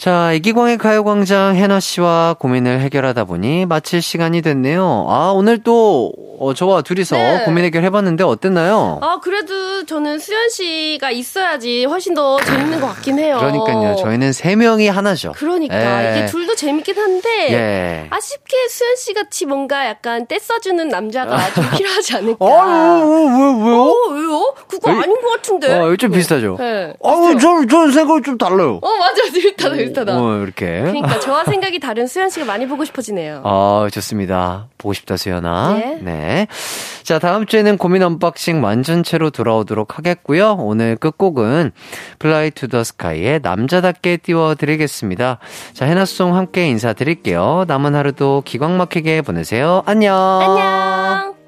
자, 이기광의 가요광장 해나 씨와 고민을 해결하다 보니 마칠 시간이 됐네요. 아, 오늘 또, 어, 저와 둘이서 네. 고민 해결 해봤는데 어땠나요? 아, 그래도 저는 수현 씨가 있어야지 훨씬 더 재밌는 것 같긴 해요. 그러니까요. 저희는 세 명이 하나죠. 그러니까 예. 이게 둘도 재밌긴 한데 예. 아쉽게 수현 씨 같이 뭔가 약간 떼써주는 남자가 좀 필요하지 않을까. 어, 왜, 왜요? 어, 왜요? 그거 왜? 아닌 것 같은데. 어, 좀 비슷하죠? 네. 아, 저는, 저는 생각이 좀 달라요. 어, 맞아. 비슷하다, 비슷하다. 어, 이렇게. 그러니까 저와 생각이 다른 수현 씨가 많이 보고 싶어지네요. 아, 좋습니다. 보고 싶다, 수연아. 네. 자, 다음 주에는 고민 unboxing 완전체로 돌아오도록 하겠고요. 오늘 끝곡은 Fly To The Sky의 남자답게 띄워드리겠습니다. 자, 해나 씨와 함께 인사드릴게요. 남은 하루도 기광 막히게 보내세요. 안녕. 안녕.